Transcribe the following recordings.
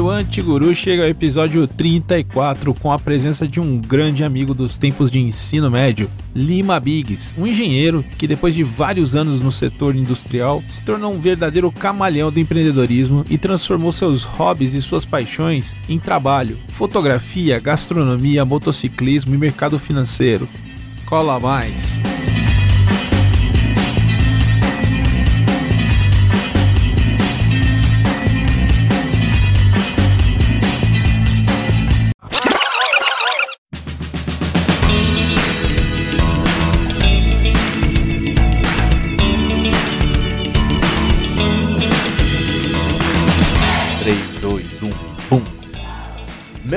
o Antiguru chega ao episódio 34 com a presença de um grande amigo dos tempos de ensino médio, Lima Biggs, um engenheiro que depois de vários anos no setor industrial se tornou um verdadeiro camaleão do empreendedorismo e transformou seus hobbies e suas paixões em trabalho, fotografia, gastronomia, motociclismo e mercado financeiro. Cola mais!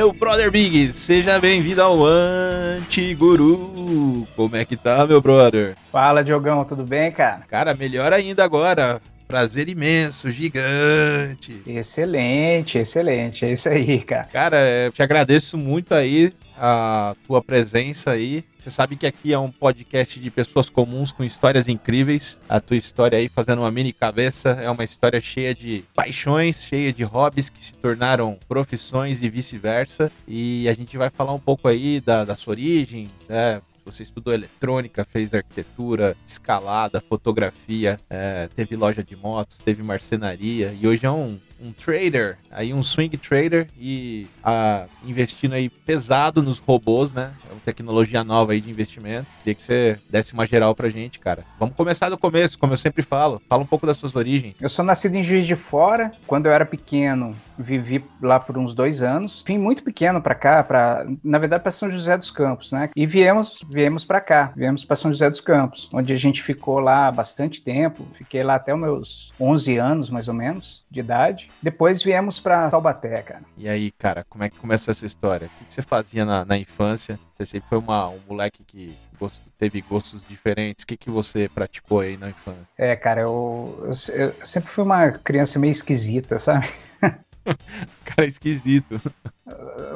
Meu brother Big, seja bem-vindo ao Antiguru. Como é que tá, meu brother? Fala, Diogão, tudo bem, cara? Cara, melhor ainda agora. Prazer imenso, gigante. Excelente, excelente. É isso aí, cara. Cara, eu te agradeço muito aí a tua presença aí. Você sabe que aqui é um podcast de pessoas comuns com histórias incríveis. A tua história aí, fazendo uma mini cabeça, é uma história cheia de paixões, cheia de hobbies que se tornaram profissões e vice-versa. E a gente vai falar um pouco aí da, da sua origem, né? Você estudou eletrônica, fez arquitetura, escalada, fotografia, é, teve loja de motos, teve marcenaria e hoje é um um trader, aí um swing trader e a, investindo aí pesado nos robôs, né? É uma tecnologia nova aí de investimento. Queria que você desse uma geral pra gente, cara. Vamos começar do começo, como eu sempre falo. Fala um pouco das suas origens. Eu sou nascido em Juiz de Fora. Quando eu era pequeno, vivi lá por uns dois anos. Vim muito pequeno para cá, para na verdade para São José dos Campos, né? E viemos, viemos para cá, viemos para São José dos Campos, onde a gente ficou lá bastante tempo. Fiquei lá até os meus 11 anos, mais ou menos, de idade. Depois viemos para Taubaté, cara. E aí, cara, como é que começou essa história? O que, você fazia na, na, infância? Você sempre foi uma, um moleque que gosto, teve gostos diferentes. O que, que você praticou aí na infância? É, cara, eu, eu, eu sempre fui uma criança meio esquisita, sabe? cara esquisito.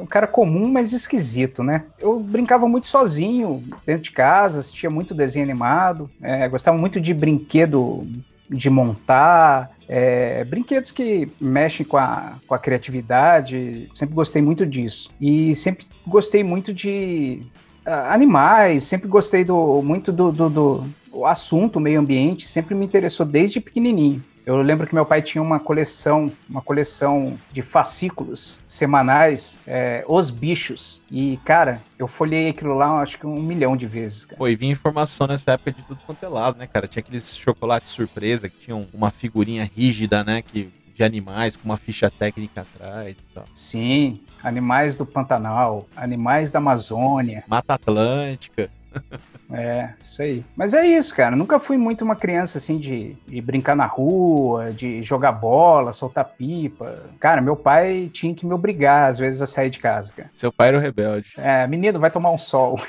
Um cara comum, mas esquisito, né? Eu brincava muito sozinho, dentro de casa, assistia muito desenho animado, é, gostava muito de brinquedo de montar, é, brinquedos que mexem com a, com a criatividade, sempre gostei muito disso. E sempre gostei muito de uh, animais, sempre gostei do, muito do, do, do assunto meio ambiente, sempre me interessou desde pequenininho. Eu lembro que meu pai tinha uma coleção, uma coleção de fascículos semanais, é, Os Bichos. E, cara, eu folhei aquilo lá acho que um milhão de vezes. Cara. Pô, e vinha informação nessa época de tudo quanto é lado, né, cara? Tinha aqueles chocolates surpresa que tinham uma figurinha rígida, né, que de animais com uma ficha técnica atrás e tal. Sim, animais do Pantanal, animais da Amazônia. Mata Atlântica. É, isso aí. Mas é isso, cara. Nunca fui muito uma criança assim de, de, brincar na rua, de jogar bola, soltar pipa. Cara, meu pai tinha que me obrigar, às vezes, a sair de casa, cara. Seu pai era o rebelde. É, menino, vai tomar um sol.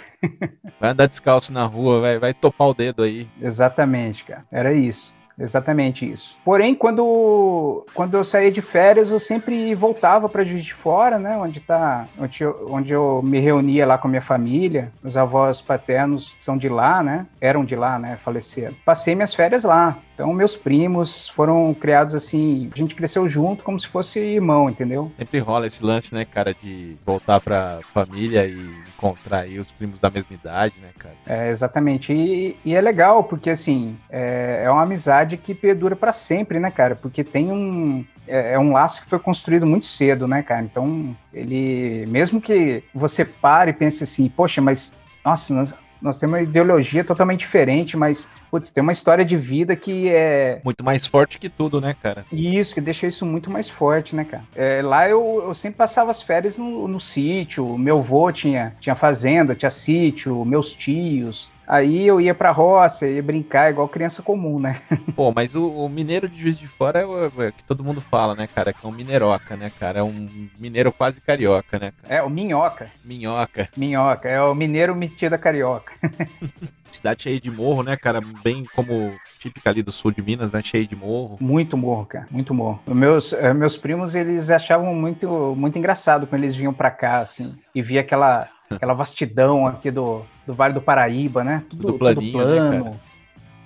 Vai andar descalço na rua, vai, vai topar o dedo aí. Exatamente, cara. Era isso. Exatamente isso. Porém, quando, quando eu saía de férias, eu sempre voltava para Juiz de Fora, né? Onde, tá, onde, eu, onde eu me reunia lá com a minha família. Os avós paternos são de lá, né? Eram de lá, né? Faleceram. Passei minhas férias lá. Então, meus primos foram criados assim. A gente cresceu junto como se fosse irmão, entendeu? Sempre rola esse lance, né, cara, de voltar pra família e encontrar aí os primos da mesma idade, né, cara? É, exatamente. E, e é legal, porque assim, é, é uma amizade que perdura para sempre, né, cara? Porque tem um. É, é, um laço que foi construído muito cedo, né, cara? Então, ele. Mesmo que você pare e pense assim, poxa, mas. Nossa, nós, nós temos uma ideologia totalmente diferente, mas, putz, tem uma história de vida que é. Muito mais forte que tudo, né, cara? Isso, que deixa isso muito mais forte, né, cara? É, lá eu, eu sempre passava as férias no, no sítio, meu avô tinha, tinha fazenda, tinha sítio, meus tios. Aí eu ia pra roça, ia brincar igual criança comum, né? Pô, mas o, o mineiro de Juiz de Fora é o, é que todo mundo fala, né, cara? Que é um mineroca, né, cara? É um mineiro quase carioca, né? Cara? É, o minhoca. Minhoca. Minhoca, é o mineiro metido a carioca. Cidade cheia de morro, né, cara? Bem como típica ali do sul de Minas, né? Cheio de morro. Muito morro, cara. Muito morro. Meus, eh, meus primos, eles achavam muito, muito engraçado quando eles vinham pra cá, assim, e via aquela aquela vastidão aqui do, do Vale do Paraíba, né? Tudo, tudo planinho, tudo né, plano.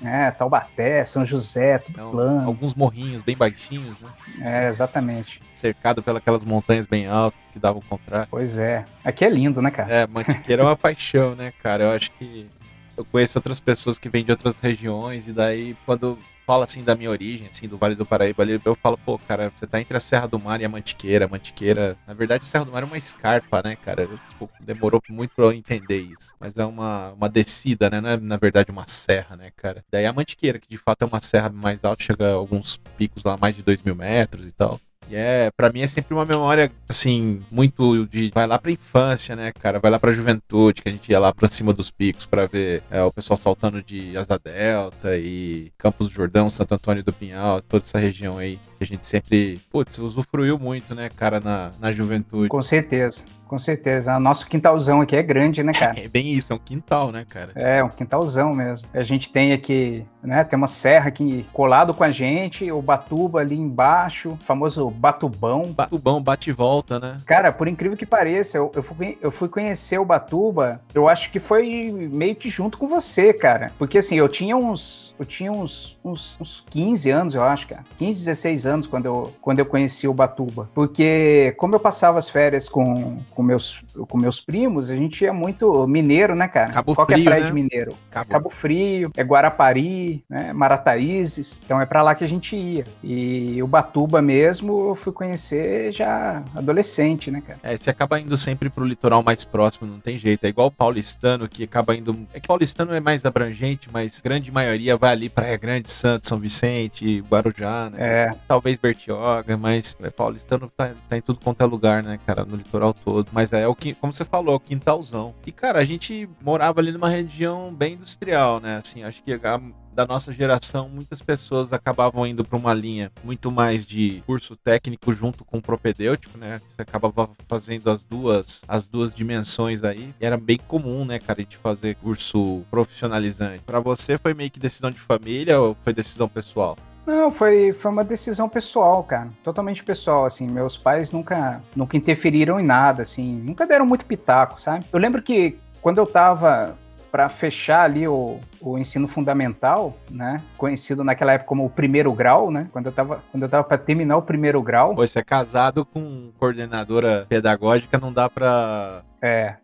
Né, É, Taubaté, São José, tudo Então, plano. alguns morrinhos bem baixinhos, né? É, exatamente. Cercado pelas montanhas bem altas que davam contrário. Pois é. Aqui é lindo, né, cara? É, Mantiqueira é uma paixão, né, cara? Eu acho que eu conheço outras pessoas que vêm de outras regiões e daí quando fala assim da minha origem, assim, do Vale do Paraíba ali, eu falo, pô, cara, você tá entre a Serra do Mar e a Mantiqueira. A Mantiqueira, na verdade, a Serra do Mar é uma escarpa, né, cara? Eu, tipo, demorou muito pra eu entender isso. Mas é uma, uma descida, né? Não é, na verdade, uma serra, né, cara? Daí a Mantiqueira, que de fato é uma serra mais alta, chega a alguns picos lá, mais de 2 mil metros e tal. E é, pra mim é sempre uma memória, assim, muito de. Vai lá pra infância, né, cara? Vai lá pra juventude, que a gente ia lá pra cima dos picos pra ver é, o pessoal saltando de Asa Delta e Campos do Jordão, Santo Antônio do Pinhal, toda essa região aí. Que a gente sempre, putz, usufruiu muito, né, cara, na, na juventude. Com certeza, com certeza. O nosso quintalzão aqui é grande, né, cara? É bem isso, é um quintal, né, cara? É, um quintalzão mesmo. A gente tem aqui, né, tem uma serra aqui colado com a gente, o Batuba ali embaixo, o famoso Batubão. Batubão, bate e volta, né? Cara, por incrível que pareça, eu, eu, fui, eu fui conhecer o Batuba, eu acho que foi meio que junto com você, cara. Porque assim, eu tinha uns. Eu tinha uns, uns, uns 15 anos, eu acho, cara. 15, 16 anos quando eu, quando eu conheci o Batuba. Porque como eu passava as férias com, com, meus, com meus primos, a gente ia muito mineiro, né, cara? Cabo Qual que é Frio, a praia né? de mineiro? Cabo. Cabo Frio, é Guarapari, né, Marataízes. Então é pra lá que a gente ia. E o Batuba mesmo eu fui conhecer já adolescente, né, cara? É, você acaba indo sempre pro litoral mais próximo, não tem jeito. É igual o paulistano, que acaba indo. É que paulistano é mais abrangente, mas grande maioria vai ali Praia Grande, Santos, São Vicente, Guarujá, né? É, Talvez Bertioga, mas é, paulistano tá, tá em tudo quanto é lugar, né, cara? No litoral todo. Mas é o que, como você falou, é o quintalzão. E, cara, a gente morava ali numa região bem industrial, né? Assim, acho que a, da nossa geração, muitas pessoas acabavam indo para uma linha muito mais de curso técnico junto com propedêutico, né? Você acabava fazendo as duas, as duas dimensões aí. E era bem comum, né, cara, de fazer curso profissionalizante. Para você foi meio que decisão de família ou foi decisão pessoal? Não, foi, foi uma decisão pessoal, cara. Totalmente pessoal, assim. Meus pais nunca, nunca interferiram em nada, assim. Nunca deram muito pitaco, sabe? Eu lembro que quando eu tava para fechar ali o, o ensino fundamental, né? Conhecido naquela época como o primeiro grau, né? Quando eu tava, quando eu tava para terminar o primeiro grau. Pô, você é casado com coordenadora pedagógica, não dá pra É,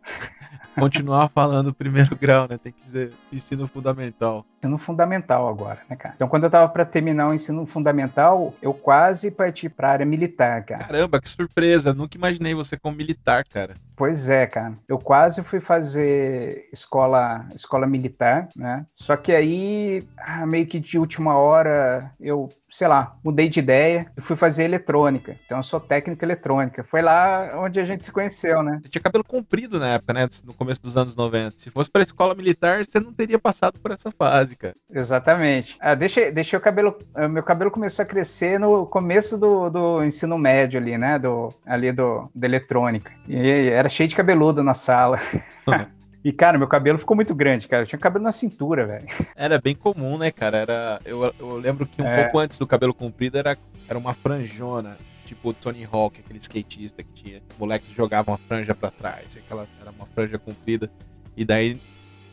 continuar falando primeiro grau, né? Tem que dizer ensino fundamental. ensino fundamental agora, né, cara? Então, quando eu tava para terminar o ensino fundamental, eu quase parti para área militar, cara. Caramba, que surpresa! Nunca imaginei você como militar, cara. Pois é, cara. Eu quase fui fazer escola, escola militar, né? Só que aí, ah, meio que de última hora, eu, sei lá, mudei de ideia e fui fazer eletrônica. Então, eu sou técnico eletrônica. Foi lá onde a gente se conheceu, né? Você tinha cabelo comprido na época, né? No começo dos anos 90. Se fosse pra escola militar, você não teria passado por essa fase, cara. Exatamente. Ah, deixei, deixei o cabelo. ah, Meu cabelo começou a crescer no começo do, do ensino médio ali, né? Do, ali do, da eletrônica. E era cheio de cabeludo na sala. e, cara, meu cabelo ficou muito grande, cara. Eu tinha cabelo na cintura, velho. Era bem comum, né, cara? Era, eu, eu lembro que um É. pouco antes do cabelo comprido era, era uma franjona. Tipo o Tony Hawk, aquele skatista que tinha. O moleque jogava uma franja pra trás. Aquela, era uma franja comprida. E daí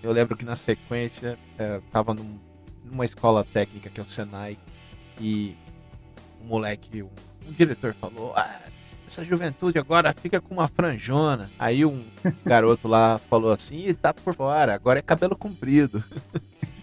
eu lembro que na sequência é, tava num- numa escola técnica que é o Senai. E um moleque, um, um diretor falou: Ah, essa juventude agora fica com uma franjona. Aí um garoto lá falou assim: "Ih, tá por fora, agora é cabelo comprido.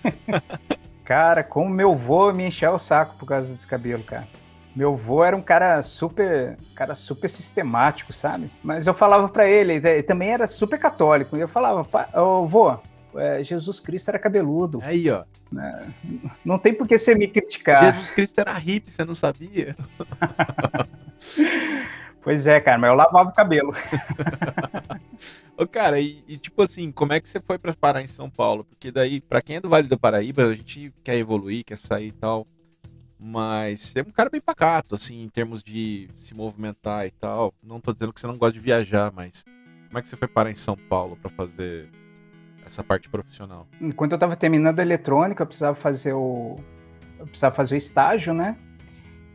Cara, como meu vô me encheu o saco por causa desse cabelo, cara. Meu vô era um cara super, cara super sistemático, sabe? Mas eu falava pra ele, ele também era super católico. E eu falava, "Pá, ô vô, é, Jesus Cristo era cabeludo. Aí, ó. Não tem por que você me criticar. Jesus Cristo era hippie, você não sabia? Pois é, cara, mas eu lavava o cabelo. Ô, cara, e, e, tipo assim, como é que você foi pra parar em São Paulo? Porque daí, pra quem é do Vale do Paraíba, a gente quer evoluir, quer sair e tal. Mas você é um cara bem pacato, assim, em termos de se movimentar e tal. Não tô dizendo que você não gosta de viajar, mas como é que você foi parar em São Paulo pra fazer essa parte profissional? Enquanto eu tava terminando a eletrônica, eu precisava fazer o. Eu precisava fazer o estágio, né?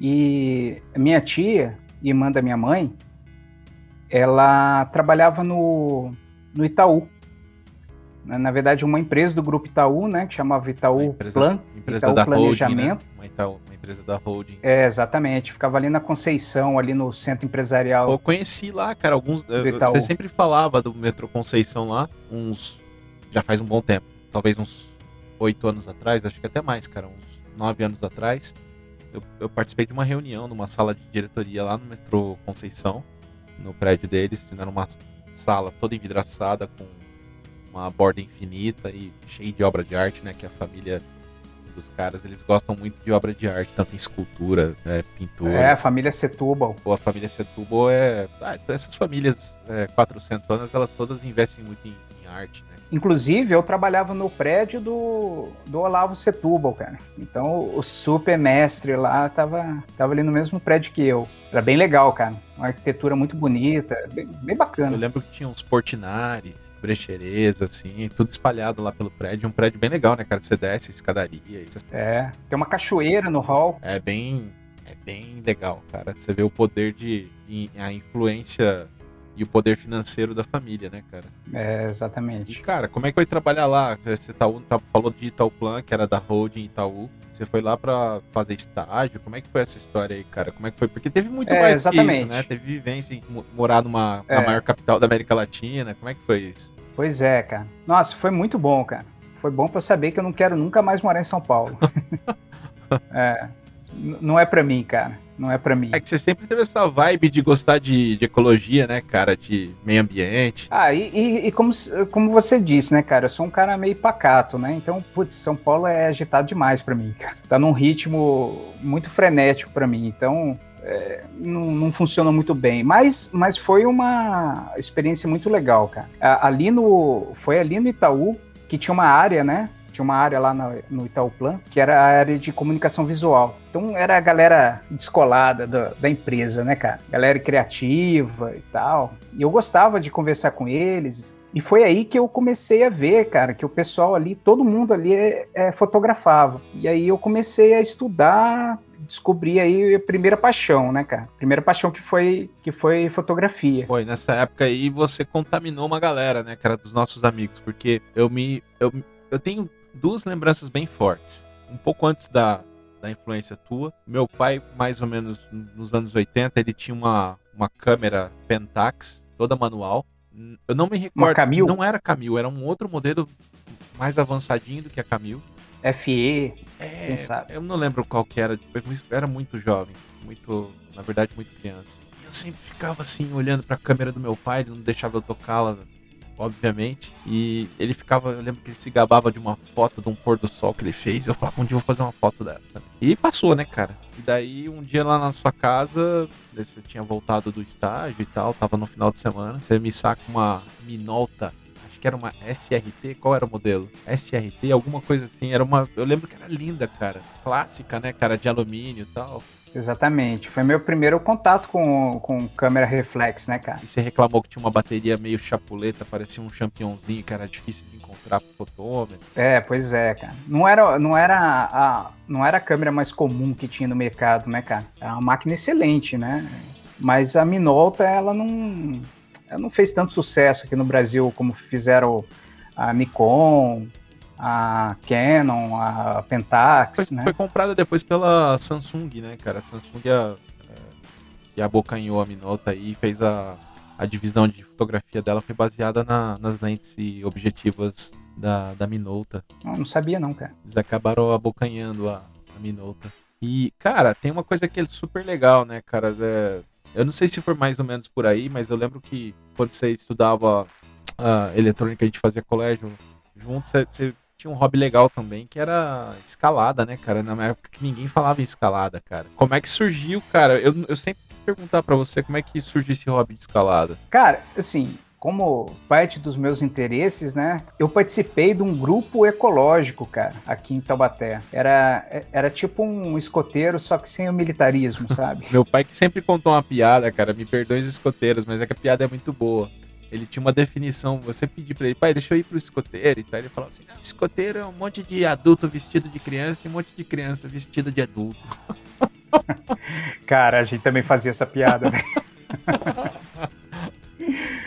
E minha tia, irmã da minha mãe, ela trabalhava no, no Itaú. na verdade, uma empresa do grupo Itaú, né, que chamava Itaú empresa, Plan, empresa Itaú da Planejamento. Holding, né? uma, Itaú, uma empresa da holding. É, exatamente. Ficava ali na Conceição, ali no centro empresarial. Eu conheci lá, cara, alguns. Você sempre falava do metrô Conceição lá, uns. Já faz um bom tempo. Talvez uns oito anos atrás, acho que até mais, cara, uns nove anos atrás. Eu, eu participei de uma reunião numa sala de diretoria lá no metrô Conceição, no prédio deles, numa sala toda envidraçada com uma borda infinita e cheia de obra de arte, né? Que a família dos caras, eles gostam muito de obra de arte, tanto em escultura, é, pintura. É, a família Setúbal. Pô, a família Setúbal é... Ah, então essas famílias é, 400 anos, elas todas investem muito em, em arte, né? Inclusive, eu trabalhava no prédio do, do Olavo Setúbal, cara. Então, o super mestre lá tava, tava ali no mesmo prédio que eu. Era bem legal, cara. Uma arquitetura muito bonita, bem, bem bacana. Eu lembro que tinha uns portinares, brecheiras, assim, tudo espalhado lá pelo prédio. Um prédio bem legal, né, cara? Você desce, escadaria. É, tem uma cachoeira no hall. É bem, é bem legal, cara. Você vê o poder de, de a influência e o poder financeiro da família, né, cara? É, exatamente. E, cara, como é que foi trabalhar lá? Você tá, falou de Itauplan, que era da holding Itaú. Você foi lá para fazer estágio? Como é que foi essa história aí, cara? Como é que foi? Porque teve muito é, mais exatamente. que isso, né? Teve vivência em morar numa é. na maior capital da América Latina. Como é que foi isso? Pois é, cara. Nossa, foi muito bom, cara. Foi bom para saber que eu não quero nunca mais morar em São Paulo. é, não é para mim, cara. Não é para mim. É que você sempre teve essa vibe de gostar de, de ecologia, né, cara? De meio ambiente. Ah, e, e, e, como, como você disse, né, cara? Eu sou um cara meio pacato, né? Então, putz, São Paulo é agitado demais para mim, cara. Tá num ritmo muito frenético para mim. Então, é, não, não, funciona muito bem. Mas, mas foi uma experiência muito legal, cara. Ali no. Foi ali no Itaú que tinha uma área, né? Tinha uma área lá no, Itauplan, que era a área de comunicação visual. Então era a galera descolada da, da empresa, né, cara? Galera criativa e tal. E eu gostava de conversar com eles, e foi aí que eu comecei a ver, cara, que o pessoal ali, todo mundo ali é, é, fotografava. E aí eu comecei a estudar, descobri aí a primeira paixão, né, cara? Primeira paixão que foi que foi fotografia. Foi nessa época aí você contaminou uma galera, né, cara, dos nossos amigos, porque eu me eu, eu tenho duas lembranças bem fortes. Um pouco antes da, da influência tua, meu pai, mais ou menos nos anos 80, ele tinha uma, uma câmera Pentax, toda manual. Eu não me recordo. Uma Camil? Não era Camil, era um outro modelo mais avançadinho do que a Camil. FE, é, Eu não lembro qual que era, era muito jovem, muito, na verdade, muito criança. Eu sempre ficava assim, olhando para a câmera do meu pai, ele não deixava eu tocá-la obviamente. E ele ficava, eu lembro que ele se gabava de uma foto de um pôr do sol que ele fez. Eu falava, um dia eu vou fazer uma foto dessa. E passou, né, cara? E daí, um dia lá na sua casa, você tinha voltado do estágio e tal, tava no final de semana, você me saca uma Minolta que era uma SRT, qual era o modelo? SRT, alguma coisa assim, era uma, eu lembro que era linda, cara, clássica, né, cara, de alumínio e tal. Exatamente. Foi meu primeiro contato com, com câmera reflex, né, cara? E você reclamou que tinha uma bateria meio chapuleta, parecia um championzinho, que era difícil de encontrar pro fotômetro. É, pois é, cara. Não era, não era a, não era a câmera mais comum que tinha no mercado, né, cara? Era uma máquina excelente, né? Mas a Minolta, ela não, ela não fez tanto sucesso aqui no Brasil como fizeram a Nikon, a Canon, a Pentax, foi, né? Foi comprada depois pela Samsung, né, cara? A Samsung a, é, que abocanhou a Minolta e fez a, a divisão de fotografia dela foi baseada na, nas lentes e objetivas da, da Minolta. Não, não sabia não, cara. Eles acabaram abocanhando a, a Minolta. E, cara, tem uma coisa que é super legal, né, cara? É, eu não sei se foi mais ou menos por aí, mas eu lembro que quando você estudava a eletrônica, a gente fazia colégio junto, você, você tinha um hobby legal também, que era escalada, né, cara? Na época que ninguém falava em escalada, cara. Como é que surgiu, cara? Eu, eu sempre quis perguntar para você como é que surgiu esse hobby de escalada. Cara, assim, como parte dos meus interesses, né? Eu participei de um grupo ecológico, cara, aqui em Taubaté. Era, era tipo um escoteiro, só que sem o militarismo, sabe? Meu pai que sempre contou uma piada, cara, me perdoe os escoteiros, mas é que a piada é muito boa ele tinha uma definição. Você pedir para ele, pai, deixa eu ir pro escoteiro e tal. Ele falava assim: escoteiro é um monte de adulto vestido de criança e um monte de criança vestida de adulto. Cara, a gente também fazia essa piada, né?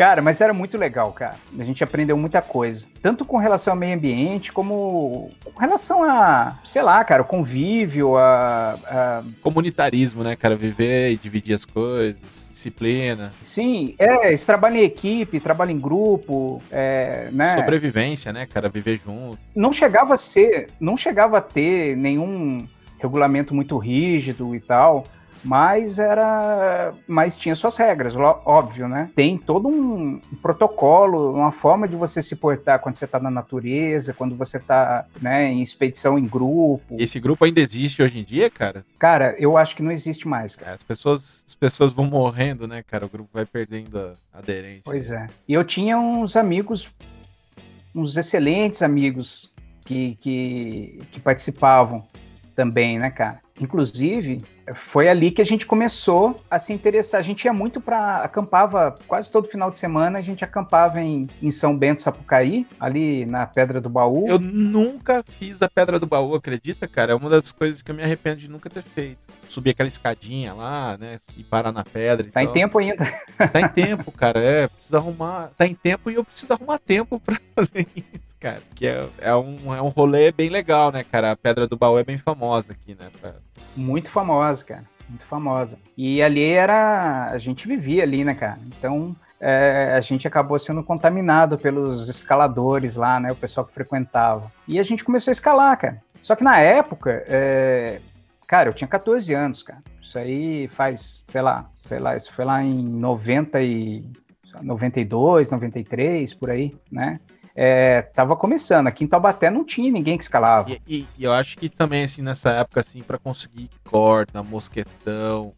Cara, mas era muito legal, cara. A gente aprendeu muita coisa. Tanto com relação ao meio ambiente, como com relação a, sei lá, cara, o convívio, a, a... Comunitarismo, né, cara? Viver e dividir as coisas disciplina. Sim, é, esse trabalho em equipe, trabalho em grupo, é, né? Sobrevivência, né, cara, viver junto. Não chegava a ser, não chegava a ter nenhum regulamento muito rígido e tal, mas era, mas tinha suas regras, óbvio, né? Tem todo um protocolo, uma forma de você se portar quando você está na natureza, quando você está, né, em expedição em grupo. Esse grupo ainda existe hoje em dia, cara? Cara, eu acho que não existe mais, cara. As pessoas, as pessoas vão morrendo, né, cara? O grupo vai perdendo a aderência. Pois é. E eu tinha uns amigos, uns excelentes amigos que, que, que participavam também, né, cara? Inclusive, foi ali que a gente começou a se interessar. A gente ia muito para acampava quase todo final de semana, a gente acampava em, em São Bento, Sapucaí, ali na Pedra do Baú. Eu nunca fiz a Pedra do Baú, acredita, cara? É uma das coisas que eu me arrependo de nunca ter feito. Subir aquela escadinha lá, né? E parar na pedra. tá em tempo ainda. Tá em tempo, cara. É, precisa arrumar. Tá em tempo e eu preciso arrumar tempo para fazer isso cara. Que é, é, um, é um rolê bem legal, né, cara? A Pedra do Baú é bem famosa aqui, né? Pra... Muito famosa, cara. Muito famosa. E ali era. A gente vivia ali, né, cara? Então. É, a gente acabou sendo contaminado pelos escaladores lá, né? O pessoal que frequentava. E a gente começou a escalar, cara. Só que na época, é... cara, eu tinha 14 anos, cara. Isso aí faz, sei lá, sei lá, isso foi lá em 90 e 92, 93, por aí, né? É, tava começando. Aqui em Taubaté não tinha ninguém que escalava. E, e, e eu acho que também, assim, nessa época, assim, para conseguir corda, mosquetão,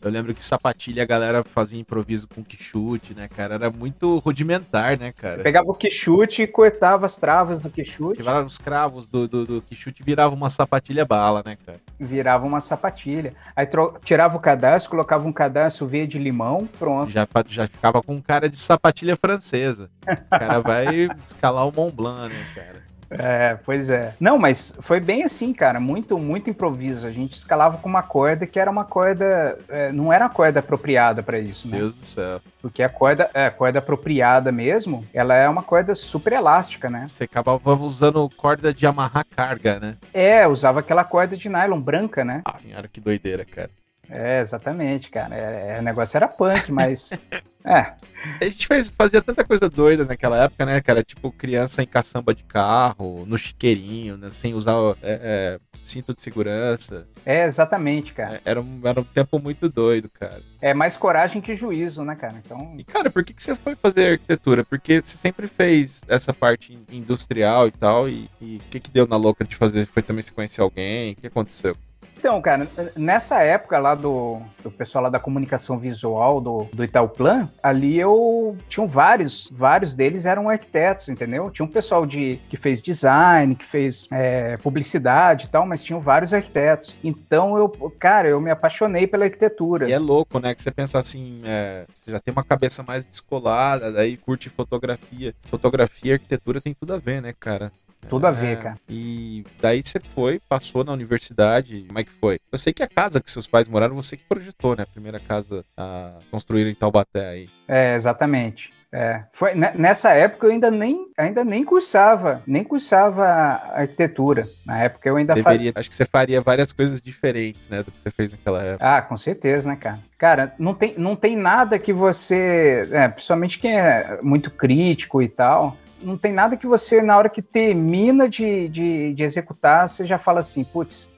eu lembro que sapatilha a galera fazia improviso com quichute, né, cara? Era muito rudimentar, né, cara? pegava o quichute e cortava as travas do quichute. Tirava os cravos do, do, do quichute virava uma sapatilha bala, né, cara? Virava uma sapatilha. Aí tirava o cadastro, colocava um cadastro V de limão, pronto. Já, já ficava com cara de sapatilha francesa. O cara vai escalar o Mont Blanc, né, cara? É, pois é. Não, mas foi bem assim, cara. Muito, muito improviso. A gente escalava com uma corda que era uma corda. É, não era a corda apropriada para isso, né? Deus do céu. Porque a corda, é, a corda apropriada mesmo, ela é uma corda super elástica, né? Você acabava usando corda de amarrar carga, né? É, usava aquela corda de nylon branca, né? Ah, senhora, que doideira, cara. É, exatamente, cara. É, é, o negócio era punk, mas. é. A gente fez, fazia tanta coisa doida naquela época, né, cara? Tipo, criança em caçamba de carro, no chiqueirinho, né? Sem usar é, é, cinto de segurança. É, exatamente, cara. É, era, um, era um tempo muito doido, cara. É mais coragem que juízo, né, cara? Então... E, cara, por que, que você foi fazer arquitetura? Porque você sempre fez essa parte industrial e tal, e o que que deu na louca de fazer? Foi também se conhecer alguém? O que aconteceu? Então, cara, nessa época lá do, do pessoal lá da comunicação visual do, do Itauplan, ali eu tinha vários, vários deles eram arquitetos, entendeu? Tinha um pessoal de que fez design, que fez é, publicidade e tal, mas tinham vários arquitetos. Então eu, cara, eu me apaixonei pela arquitetura. E é louco, né? Que você pensa assim, é, você já tem uma cabeça mais descolada, daí curte fotografia. Fotografia e arquitetura tem tudo a ver, né, cara? Tudo a ver, é, cara. E daí você foi, passou na universidade, como é que foi? Eu sei que a casa que seus pais moraram, você que projetou, né? A primeira casa a construir em Taubaté aí. É, exatamente. É, foi nessa época eu ainda nem, ainda nem cursava, nem cursava arquitetura. Na época eu ainda Deveria, Acho que você faria várias coisas diferentes, né, do que você fez naquela época. Ah, com certeza, né, cara? Cara, não tem, não tem nada que você, é, principalmente quem é muito crítico e tal, não tem nada que você, na hora que termina de, de, de executar, você já fala assim, putz,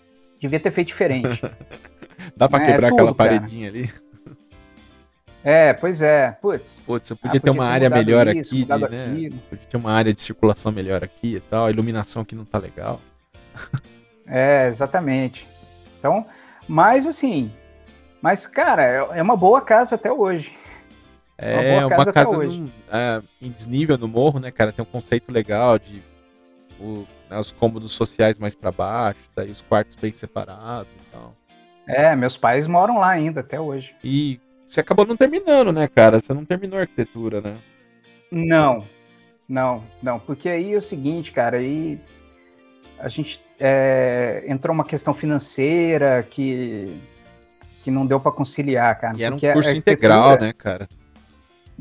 devia ter feito diferente. Dá pra é, quebrar é tudo, aquela paredinha cara. ali? É, pois é. Putz. Putz, você podia, ah, ter uma área melhor isso, aqui, né? Podia ter uma área de circulação melhor aqui e tal, a iluminação que não tá legal. É, exatamente. Então, mas assim, mas cara, é, é uma boa casa até hoje. É uma, uma casa, num, é, em desnível no morro, né, cara? Tem um conceito legal de o, né, os cômodos sociais mais para baixo, daí os quartos bem separados e tal. É, meus pais moram lá ainda até hoje. E você acabou não terminando, né, cara? Você não terminou a arquitetura, né? Não, não, não. Porque aí é o seguinte, cara, aí a gente é, entrou uma questão financeira que, que não deu para conciliar, cara. E era um curso integral, né, cara?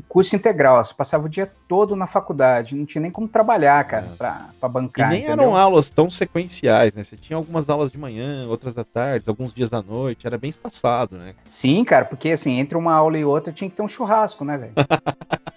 Curso integral, você passava o dia todo na faculdade, não tinha nem como trabalhar, cara, é. pra, pra bancar. E nem entendeu? eram aulas tão sequenciais, né? Você tinha algumas aulas de manhã, outras da tarde, alguns dias da noite, era bem espaçado, né? Sim, cara, porque assim, entre uma aula e outra tinha que ter um churrasco, né, velho?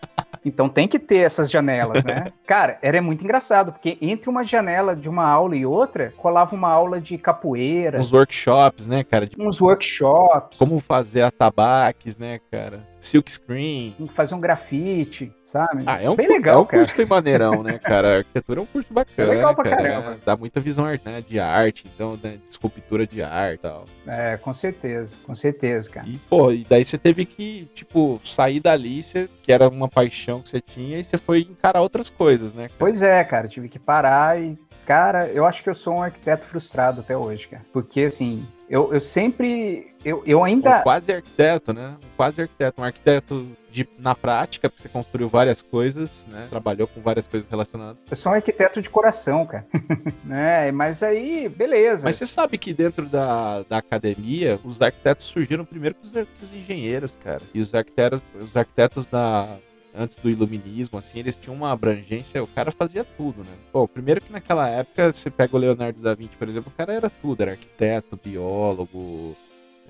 Então tem que ter essas janelas, né? Cara, era muito engraçado, porque entre uma janela de uma aula e outra, colava uma aula de capoeira. Uns workshops, né, cara? De... Uns workshops. Como fazer atabaques, né, cara? Silk screen. Fazer um grafite, sabe? Ah, é um, Bem legal, é um curso bem maneirão, né, cara? A arquitetura é um curso bacana, é legal pra cara. Caramba. Dá muita visão né, de arte, então, né, de escultura de arte e tal. É, com certeza, com certeza, cara. E, pô, e daí você teve que, tipo, sair dali, você, que era uma paixão que você tinha, e você foi encarar outras coisas, né? Cara? Pois é, cara, tive que parar e Cara, eu acho que eu sou um arquiteto frustrado até hoje, cara. Porque, assim, eu, eu sempre. Eu, eu ainda. Quase arquiteto, né? Um quase arquiteto. Um arquiteto de, na prática, porque você construiu várias coisas, né? Trabalhou com várias coisas relacionadas. Eu sou um arquiteto de coração, cara. né? Mas aí, beleza. Mas você sabe que dentro da, da academia, os arquitetos surgiram primeiro que os, que os engenheiros, cara. E os arquitetos, os arquitetos da antes do iluminismo, assim, eles tinham uma abrangência, o cara fazia tudo, né? Pô, primeiro que naquela época, você pega o Leonardo da Vinci, por exemplo, o cara era tudo, era arquiteto, biólogo,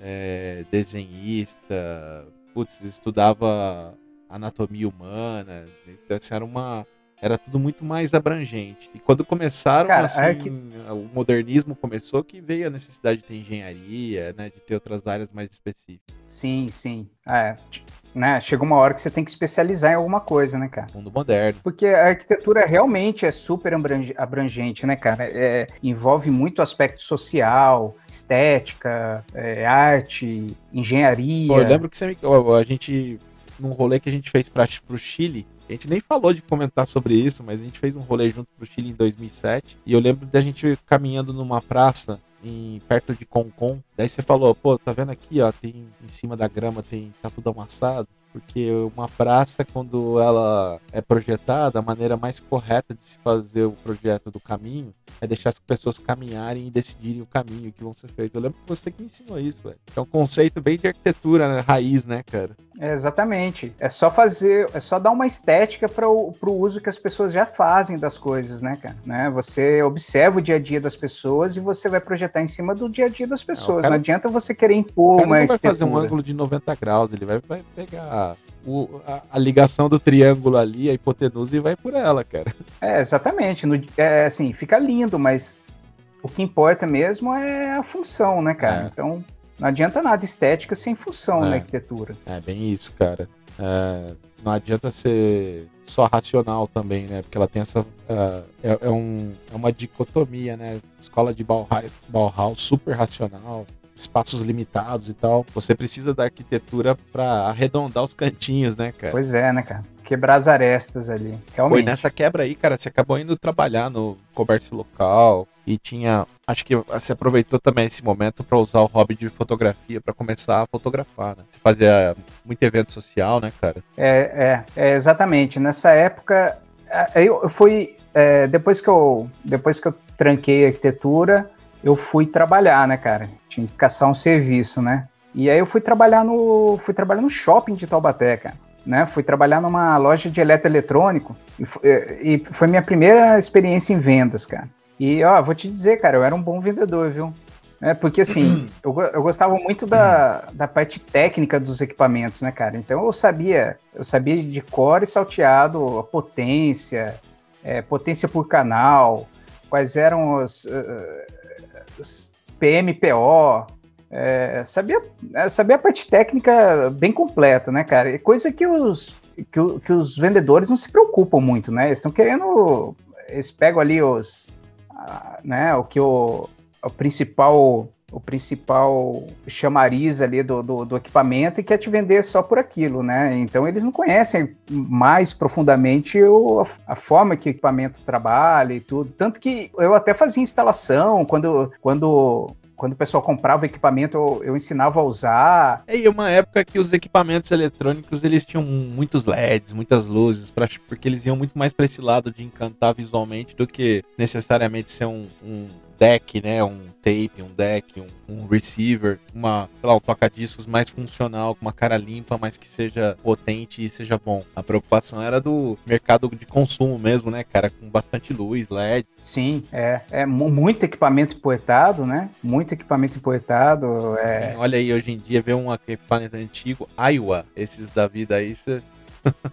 é, desenhista, putz, estudava anatomia humana, então assim, era uma era tudo muito mais abrangente. E quando começaram, Cara, assim, que... o modernismo começou que veio a necessidade de ter engenharia, né, de ter outras áreas mais específicas. Sim, sim. É, né, chega uma hora que você tem que especializar em alguma coisa, né, cara? Mundo moderno. Porque a arquitetura realmente é super abrangente, né, cara? É, envolve muito aspecto social, estética, é, arte, engenharia. Pô, eu lembro que você, a gente, num rolê que a gente fez para o Chile, a gente nem falou de comentar sobre isso, mas a gente fez um rolê junto pro Chile em 2007. E eu lembro da gente caminhando numa praça em, perto de Concon. Daí você falou, pô, tá vendo aqui, ó, tem em cima da grama tem tá tudo amassado porque uma praça, quando ela é projetada, a maneira mais correta de se fazer o projeto do caminho é deixar as pessoas caminharem e decidirem o caminho que vão ser feitos. Eu lembro que você que ensinou isso, velho. É um conceito bem de arquitetura, né? raiz, né, cara? É, exatamente. É só fazer, é só dar uma estética para o uso que as pessoas já fazem das coisas, né, cara? Né? Você observa o dia a dia das pessoas e você vai projetar em cima do dia a dia das pessoas. Não, cara, não adianta você querer impor uma. Ele vai fazer um ângulo de 90 graus, ele vai, vai pegar o, a, a, ligação do triângulo ali, a hipotenusa, e vai por ela, cara. É, exatamente. No, é, assim, fica lindo, mas o que importa mesmo é a função, né, cara? É. Então, não adianta nada estética sem função é. na arquitetura. É, bem isso, cara. É, não adianta ser só racional também, né? Porque ela tem essa. Uh, é, é, um, é uma dicotomia, né? Escola de Bauhaus, Bauhaus super racional, espaços limitados e tal. Você precisa da arquitetura para arredondar os cantinhos, né, cara? Pois é, né, cara? Quebrar as arestas ali. Realmente. Foi nessa quebra aí, cara, você acabou indo trabalhar no comércio local e tinha. Acho que você aproveitou também esse momento para usar o hobby de fotografia para começar a fotografar, né? Você fazia muito evento social, né, cara? É, é, é exatamente. Nessa época, eu fui. É, depois que eu depois que eu tranquei a arquitetura, eu fui trabalhar, né, cara? Tinha que caçar um serviço, né? E aí eu fui trabalhar no, fui trabalhar no shopping de Taubaté, cara. Né? Fui trabalhar numa loja de eletroeletrônico e, e foi minha primeira experiência em vendas, cara. E ó, vou te dizer, cara, eu era um bom vendedor, viu? É, porque assim, eu, eu gostava muito da, da parte técnica dos equipamentos, né, cara? Então eu sabia, eu sabia de cor e salteado a potência, é, potência por canal, quais eram os, uh, PMPO, é, sabia, é, sabia a parte técnica bem completa, né, cara? Coisa que os, que, que os vendedores não se preocupam muito, né? Eles estão querendo. Eles pegam ali os. né, o que o, o principal o principal chamariz ali do, do, do, equipamento e quer te vender só por aquilo, né? Então eles não conhecem mais profundamente o, a, forma que o equipamento trabalha e tudo. Tanto que eu até fazia instalação quando, quando quando o pessoal comprava o equipamento, eu, eu, ensinava a usar. É, e uma época que os equipamentos eletrônicos eles tinham muitos LEDs, muitas luzes, pra, porque eles iam muito mais para esse lado de encantar visualmente do que necessariamente ser um, um deck, né? Um tape, um deck, um, um receiver, uma, sei lá, um toca-discos mais funcional, com uma cara limpa, mas que seja potente e seja bom. A preocupação era do mercado de consumo mesmo, né, cara? Com bastante luz, LED. Sim, é, é muito equipamento empoetado, né? Muito equipamento empoetado. É... Olha aí, hoje em dia, ver um equipamento antigo, Iowa, esses da vida aí, você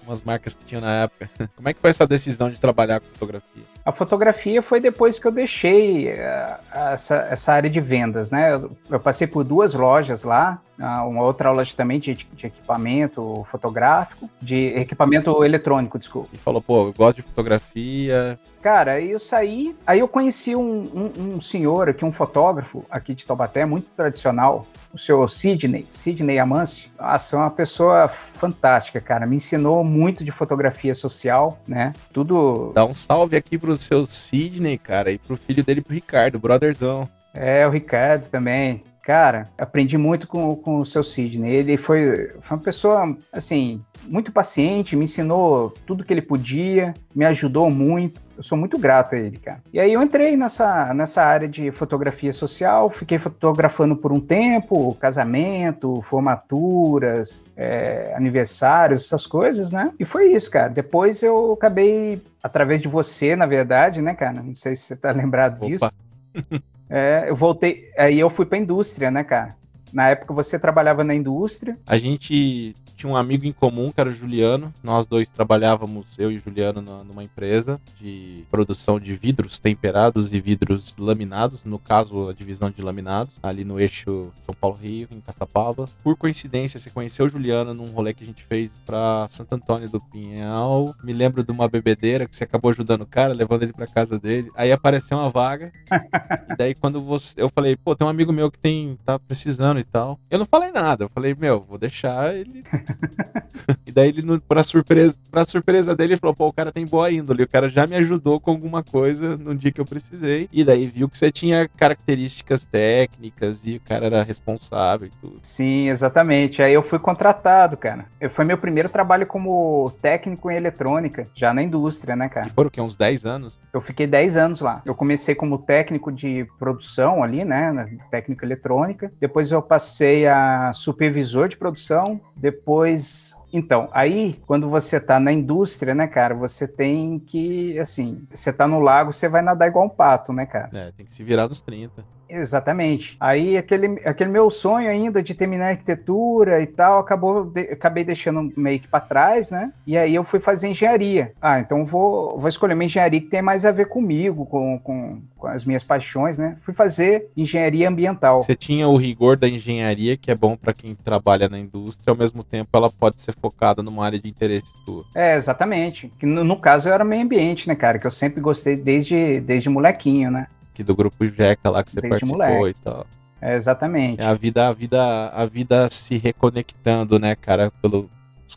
umas marcas que tinham na época. Como é que foi essa decisão de trabalhar com fotografia? A fotografia foi depois que eu deixei uh, essa, essa área de vendas, né? Eu, eu, passei por duas lojas lá, uma outra loja também de, de, equipamento fotográfico, de equipamento eletrônico, desculpa. E falou, pô, eu gosto de fotografia. Cara, aí eu saí, aí eu conheci um, um, um senhor aqui, um fotógrafo aqui de Taubaté, muito tradicional, o senhor Sidney, Sidney Amâncio. Nossa, é uma pessoa fantástica, cara. Me ensinou muito de fotografia social, né? Tudo. Dá um salve aqui pro seu Sidney, cara, e pro filho dele, pro Ricardo, brotherzão. É, o Ricardo também. Cara, aprendi muito com, com o seu Sidney. Ele foi, foi uma pessoa, assim, muito paciente, me ensinou tudo que ele podia, me ajudou muito. Eu sou muito grato a ele, cara. E aí eu entrei nessa, nessa área de fotografia social, fiquei fotografando por um tempo, casamento, formaturas, é, aniversários, essas coisas, né? E foi isso, cara. Depois eu acabei, através de você, na verdade, né, cara? Não sei se você tá lembrado Opa. disso. É, eu voltei, aí eu fui pra indústria, né, cara? Na época você trabalhava na indústria. A gente tinha um amigo em comum, que era o Juliano. Nós dois trabalhávamos, eu e o Juliano, numa empresa de produção de vidros temperados e vidros laminados. No caso, a divisão de laminados, ali no eixo São Paulo-Rio, em Caçapava. Por coincidência, você conheceu o Juliano num rolê que a gente fez pra Santo Antônio do Pinhal. Me lembro de uma bebedeira que você acabou ajudando o cara, levando ele pra casa dele. Aí apareceu uma vaga. e daí, quando você. Eu falei, pô, tem um amigo meu que tem. tá precisando e tal. Eu não falei nada. Eu falei, meu, vou deixar ele e daí ele, pra surpresa, pra surpresa dele, ele falou, pô, o cara tem boa índole, o cara já me ajudou com alguma coisa no dia que eu precisei. E daí viu que você tinha características técnicas e o cara era responsável e tudo. Sim, exatamente. Aí eu fui contratado, cara. Foi meu primeiro trabalho como técnico em eletrônica, já na indústria, né, cara? E foram o quê? Uns 10 anos? Eu fiquei 10 anos lá. Eu comecei como técnico de produção ali, né, técnico eletrônica. Depois eu passei a supervisor de produção. Depois depois então, aí, quando você tá na indústria, né, cara, você tem que, assim, você tá no lago, você vai nadar igual um pato, né, cara? É, tem que se virar nos 30. Exatamente. Aí, aquele, aquele meu sonho ainda de terminar arquitetura e tal, acabou, de, acabei deixando meio que para trás, né? E aí eu fui fazer engenharia. Ah, então vou, vou escolher uma engenharia que tem mais a ver comigo, com, com, com as minhas paixões, né? Fui fazer engenharia ambiental. Você tinha o rigor da engenharia, que é bom para quem trabalha na indústria, ao mesmo tempo ela pode ser focada numa área de interesse tua. É, exatamente. No, no caso, eu era meio ambiente, né, cara? Que eu sempre gostei desde, desde molequinho, né? Que do grupo Jeca lá que você desde participou moleque. e tal. É, exatamente. É a vida, a vida, a vida se reconectando, né, cara, pelos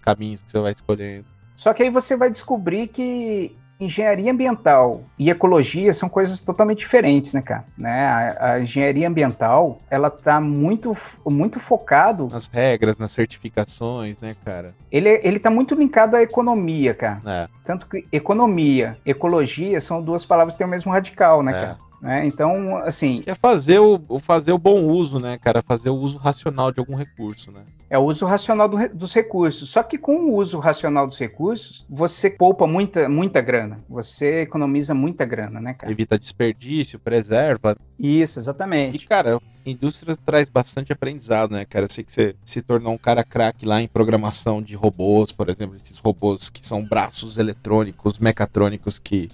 caminhos que você vai escolhendo. Só que aí você vai descobrir que engenharia ambiental e ecologia são coisas totalmente diferentes, né, cara? Né? A, a, engenharia ambiental, ela tá muito, muito focado... Nas regras, nas certificações, né, cara? Ele, ele tá muito linkado à economia, cara. É. Tanto que economia, ecologia são duas palavras que têm o mesmo radical, né, é. cara? Né? Então, assim. É fazer o, fazer o bom uso, né, cara? Fazer o uso racional de algum recurso, né? É o uso racional do, dos recursos. Só que com o uso racional dos recursos, você poupa muita, muita grana. Você economiza muita grana, né, cara? Evita desperdício, preserva. Isso, exatamente. E, cara, a indústria traz bastante aprendizado, né, cara? Eu sei que você se tornou um cara craque lá em programação de robôs, por exemplo, esses robôs que são braços eletrônicos, mecatrônicos que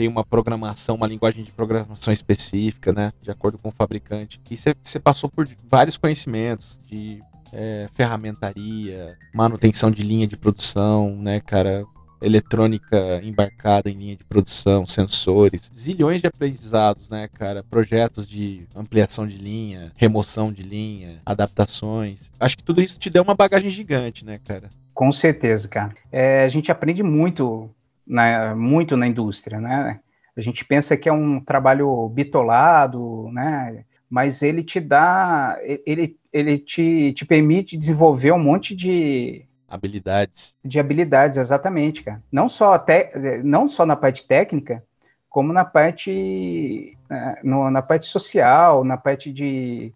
tem uma programação, uma linguagem de programação específica, né? De acordo com o fabricante. E você passou por vários conhecimentos de é, ferramentaria, manutenção de linha de produção, né, cara? Eletrônica embarcada em linha de produção, sensores, zilhões de aprendizados, né, cara? Projetos de ampliação de linha, remoção de linha, adaptações. Acho que tudo isso te deu uma bagagem gigante, né, cara? Com certeza, cara. É, a gente aprende muito na, muito na indústria, né? A gente pensa que é um trabalho bitolado, né? Mas ele te dá, ele, ele te, te permite desenvolver um monte de habilidades. De habilidades, exatamente, cara. Não só, te, não só na parte técnica, como na parte, é, no, na parte social, na parte de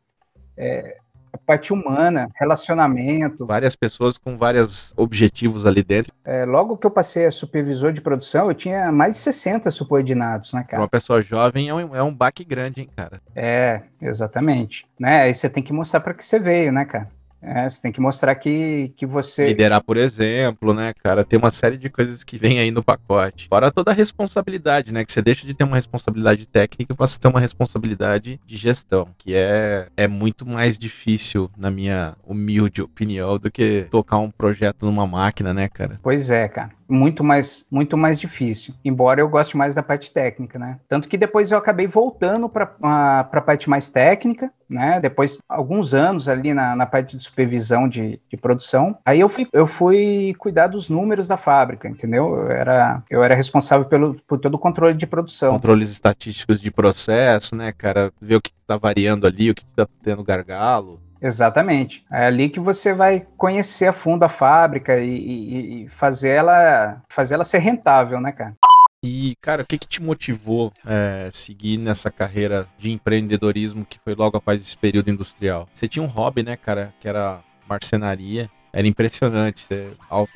é, a parte humana, relacionamento. Várias pessoas com vários objetivos ali dentro. É, logo que eu passei a supervisor de produção, eu tinha mais de 60 subordinados, né, cara? Uma pessoa jovem é um, é um baque grande, hein, cara? É, exatamente. Né? Aí você tem que mostrar para que você veio, né, cara? É, você tem que mostrar que, que você. Liderar, por exemplo, né, cara? Tem uma série de coisas que vem aí no pacote. Fora toda a responsabilidade, né? Que você deixa de ter uma responsabilidade técnica para você ter uma responsabilidade de gestão, que é, é muito mais difícil, na minha humilde opinião, do que tocar um projeto numa máquina, né, cara? Pois é, cara muito mais muito mais difícil, embora eu goste mais da parte técnica, né? Tanto que depois eu acabei voltando para a parte mais técnica, né? Depois alguns anos ali na, na parte de supervisão de, de produção, aí eu fui eu fui cuidar dos números da fábrica, entendeu? Eu era eu era responsável pelo por todo o controle de produção, controles estatísticos de processo, né, cara? Ver o que está variando ali, o que está tendo gargalo. Exatamente. É ali que você vai conhecer a fundo a fábrica e, e, e fazer ela fazer ela ser rentável, né, cara? E, cara, o que, que te motivou é, seguir nessa carreira de empreendedorismo que foi logo após esse período industrial? Você tinha um hobby, né, cara, que era marcenaria. Era impressionante. Você,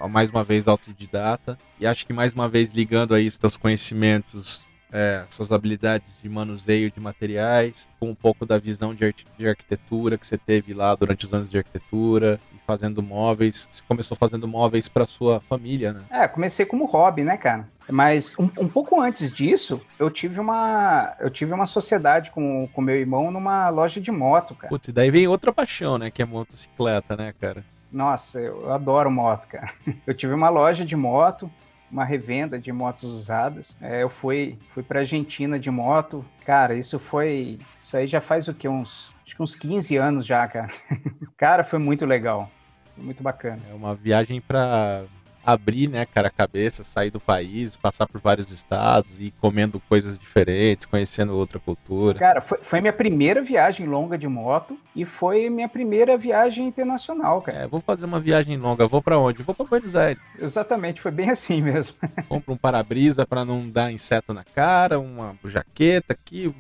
mais uma vez, autodidata. E acho que mais uma vez ligando aí seus conhecimentos é, suas habilidades de manuseio de materiais, com um pouco da visão de, de, arquitetura que você teve lá durante os anos de arquitetura, fazendo móveis. Você começou fazendo móveis para sua família, né? É, comecei como hobby, né, cara? Mas um, um, pouco antes disso, eu tive uma eu tive uma sociedade com, com meu irmão numa loja de moto, cara. Putz, e daí vem outra paixão, né, que é motocicleta, né, cara? Nossa, eu adoro moto, cara. Eu tive uma loja de moto, uma revenda de motos usadas. É, eu fui, fui para Argentina de moto. Cara, isso foi. Isso aí já faz o que? Uns, acho que uns 15 anos já, cara. cara, foi muito legal. Foi muito bacana. É uma viagem para abrir, né, cara, a cabeça, sair do país, passar por vários estados e comendo coisas diferentes, conhecendo outra cultura. Cara, foi, foi minha primeira viagem longa de moto e foi minha primeira viagem internacional, cara. É, vou fazer uma viagem longa, vou para onde? Vou para Buenos Aires. Exatamente, foi bem assim mesmo. Compro um para-brisa para não dar inseto na cara, uma jaqueta aqui,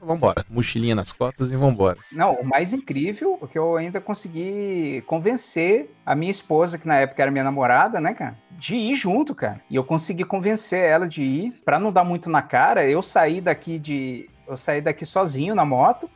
vambora. Mochilinha nas costas e vambora. Não, o mais incrível é que eu ainda consegui convencer a minha esposa, que na época era minha namorada, né, cara? De ir junto, cara. E eu consegui convencer ela de ir. Para não dar muito na cara, eu saí daqui de. Eu saí daqui sozinho na moto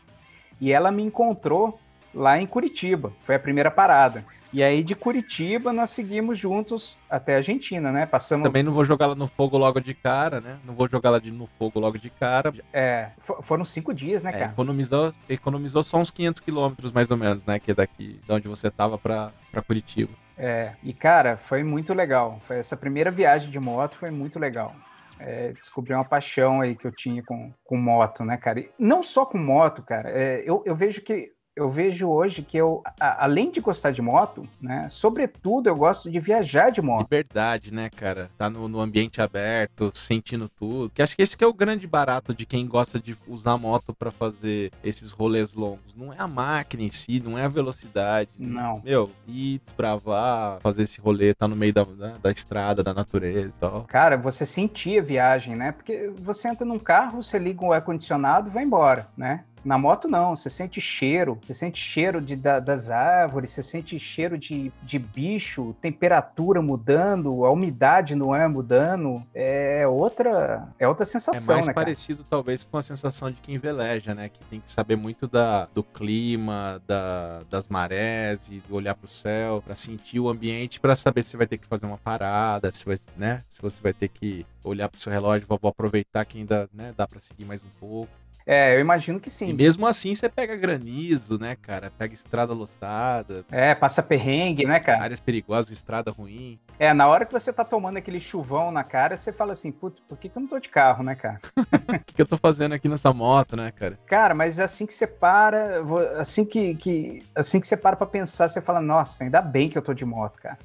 e ela me encontrou lá em Curitiba. Foi a primeira parada. E aí de Curitiba nós seguimos juntos até a Argentina, né? Passamos. Também não vou jogar ela no fogo logo de cara, né? Não vou jogar ela de, no fogo logo de cara. É, foram cinco dias, né, é, cara? economizou, economizou só uns 500 quilômetros mais ou menos, né? Que é daqui, de onde você tava para Curitiba. É, e cara, foi muito legal. Foi essa primeira viagem de moto foi muito legal. É, descobri uma paixão aí que eu tinha com, com moto, né, cara? E não só com moto, cara. É, eu, eu vejo que eu vejo hoje que eu, a, além de gostar de moto, né, sobretudo eu gosto de viajar de moto. Liberdade, né, cara? Tá no, no, ambiente aberto, sentindo tudo. Que acho que esse que é o grande barato de quem gosta de usar moto para fazer esses rolês longos. Não é a máquina em si, não é a velocidade. Não. Meu, ir desbravar, fazer esse rolê, tá no meio da, da, da estrada, da natureza e tal. Cara, você sentia a viagem, né? Porque você entra num carro, você liga o ar-condicionado e vai embora, né? Na moto não, você sente cheiro, você sente cheiro de, da, das árvores, você sente cheiro de, de bicho, temperatura mudando, a umidade no ar mudando, é outra, é outra sensação, É mais né, parecido talvez com a sensação de quem veleja, né, que tem que saber muito da, do clima, da, das marés e olhar para o céu, para sentir o ambiente, para saber se vai ter que fazer uma parada, se vai, né, se você vai ter que olhar para o seu relógio, vou aproveitar que ainda, né, dá para seguir mais um pouco. É, eu imagino que sim. E mesmo assim você pega granizo, né, cara? Pega estrada lotada. É, passa perrengue, né, cara? Áreas perigosas, estrada ruim. É, na hora que você tá tomando aquele chuvão na cara, você fala assim, putz, por que, que eu não tô de carro, né, cara? O que, que eu tô fazendo aqui nessa moto, né, cara? Cara, mas assim que você para, assim que, que, assim que você para pra pensar, você fala, nossa, ainda bem que eu tô de moto, cara.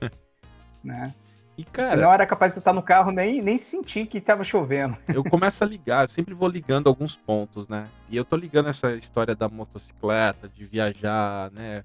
né? E, cara, Senão era capaz de estar no carro nem, nem sentir que estava chovendo. Eu começo a ligar, sempre vou ligando alguns pontos, né? E eu tô ligando essa história da motocicleta, de viajar, né?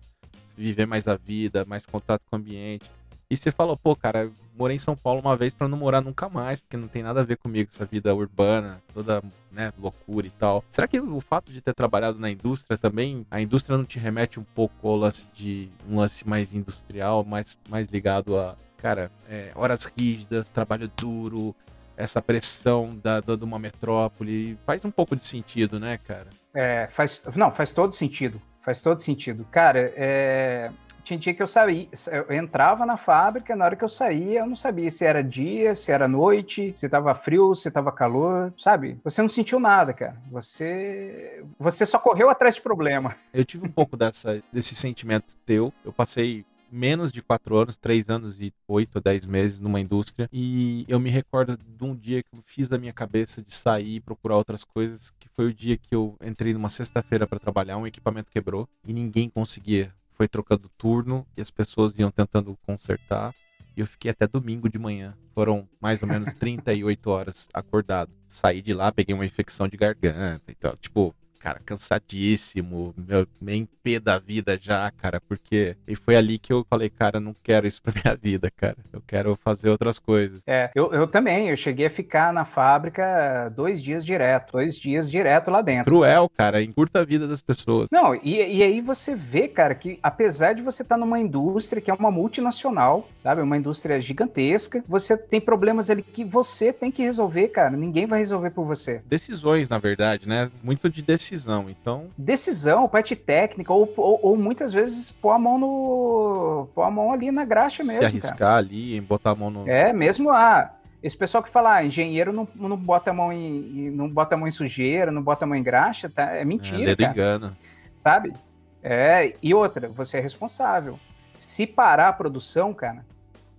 Viver mais a vida, mais contato com o ambiente. E você falou, pô, cara, morei em São Paulo uma vez para não morar nunca mais, porque não tem nada a ver comigo essa vida urbana, toda, né, loucura e tal. Será que o fato de ter trabalhado na indústria também, a indústria não te remete um pouco ao lance de um lance mais industrial, mais, mais ligado a, cara, é, horas rígidas, trabalho duro, essa pressão da, da, de uma metrópole. Faz um pouco de sentido, né, cara? É, faz. Não, faz todo sentido. Faz todo sentido. Cara, é, tinha dia que eu saía, eu entrava na fábrica, na hora que eu saía, eu não sabia se era dia, se era noite, se estava frio, se estava calor, sabe? Você não sentiu nada, cara. Você você só correu atrás de problema. Eu tive um pouco dessa, desse sentimento teu. Eu passei menos de quatro anos, três anos e oito ou dez meses numa indústria. E eu me recordo de um dia que eu fiz da minha cabeça de sair e procurar outras coisas, que foi o dia que eu entrei numa sexta-feira para trabalhar, um equipamento quebrou e ninguém conseguia. Foi trocando turno e as pessoas iam tentando consertar. E eu fiquei até domingo de manhã. Foram mais ou menos 38 horas acordado. Saí de lá, peguei uma infecção de garganta e tal. Tipo, cara, cansadíssimo, meu, meio pé da vida já, cara, porque. E foi ali que eu falei, cara, não quero isso pra minha vida, cara. Eu quero fazer outras coisas. É, eu, eu também, eu cheguei a ficar na fábrica dois dias direto, dois dias direto lá dentro. Cruel, cara, encurta a vida das pessoas. Não, e, e aí você vê, cara, que apesar de você estar tá numa indústria que é uma multinacional, sabe, uma indústria gigantesca, você tem problemas ali que você tem que resolver, cara. Ninguém vai resolver por você. Decisões, na verdade, né? Muito de decisão decisão, então. Decisão, parte técnica, ou, ou, ou, muitas vezes pôr a mão no. pôr a mão ali na graxa mesmo. Se arriscar cara. ali, em botar a mão no. É, mesmo ah, esse pessoal que fala, ah, engenheiro não, não bota a mão em. não bota a mão em sujeira, não bota a mão em graxa, tá? É mentira. É, cara. engana. Sabe? É, e outra, você é responsável. Se parar a produção, cara,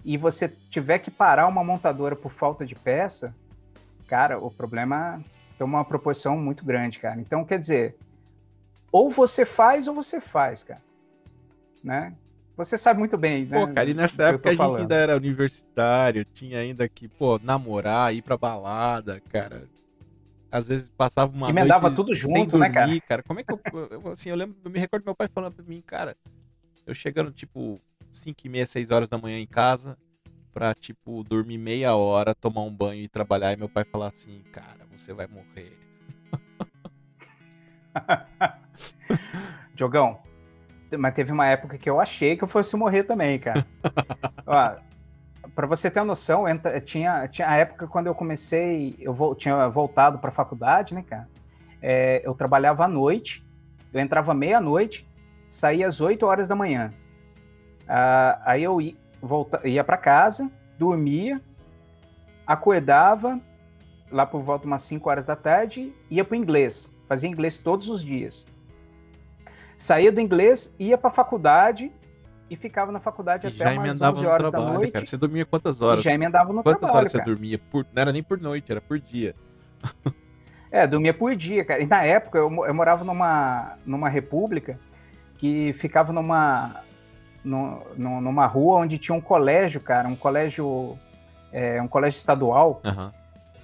e você tiver que parar uma montadora por falta de peça, cara, o problema toma uma proporção muito grande, cara. Então, quer dizer, ou você faz ou você faz, cara. Né? Você sabe muito bem, né? Pô, cara, e nessa época a gente falando. ainda era universitário, tinha ainda que, pô, namorar, ir pra balada, cara. Às vezes passava uma Emendava tudo junto, dormir, né, cara? cara? Como é que eu, eu, assim, eu lembro, eu me recordo meu pai falando pra mim, cara, eu chegando, tipo, 5 e meia, 6 horas da manhã em casa, pra, tipo, dormir meia hora, tomar um banho e trabalhar. E meu pai falar assim, cara, você vai morrer. Diogão, mas teve uma época que eu achei que eu fosse morrer também, cara. Ó, pra você ter uma noção, tinha, tinha a época quando eu comecei, eu vou, tinha voltado pra faculdade, né, cara? É, eu trabalhava à noite, eu entrava meia-noite, saía às 8 horas da manhã. Ah, aí eu ia, volta, ia para casa, dormia, acordava lá por volta de umas 5 horas da tarde, ia para o inglês, fazia inglês todos os dias. Saía do inglês, ia para a faculdade e ficava na faculdade até umas 11 horas trabalho, da noite. Cara. Você dormia quantas horas? já emendava no quantas trabalho, horas cara. você dormia? Por... Não era nem por noite, era por dia. é, dormia por dia, cara. E na época eu, eu morava numa, numa república que ficava numa no, no, numa rua onde tinha um colégio, cara, um colégio, é, um colégio estadual. Uhum.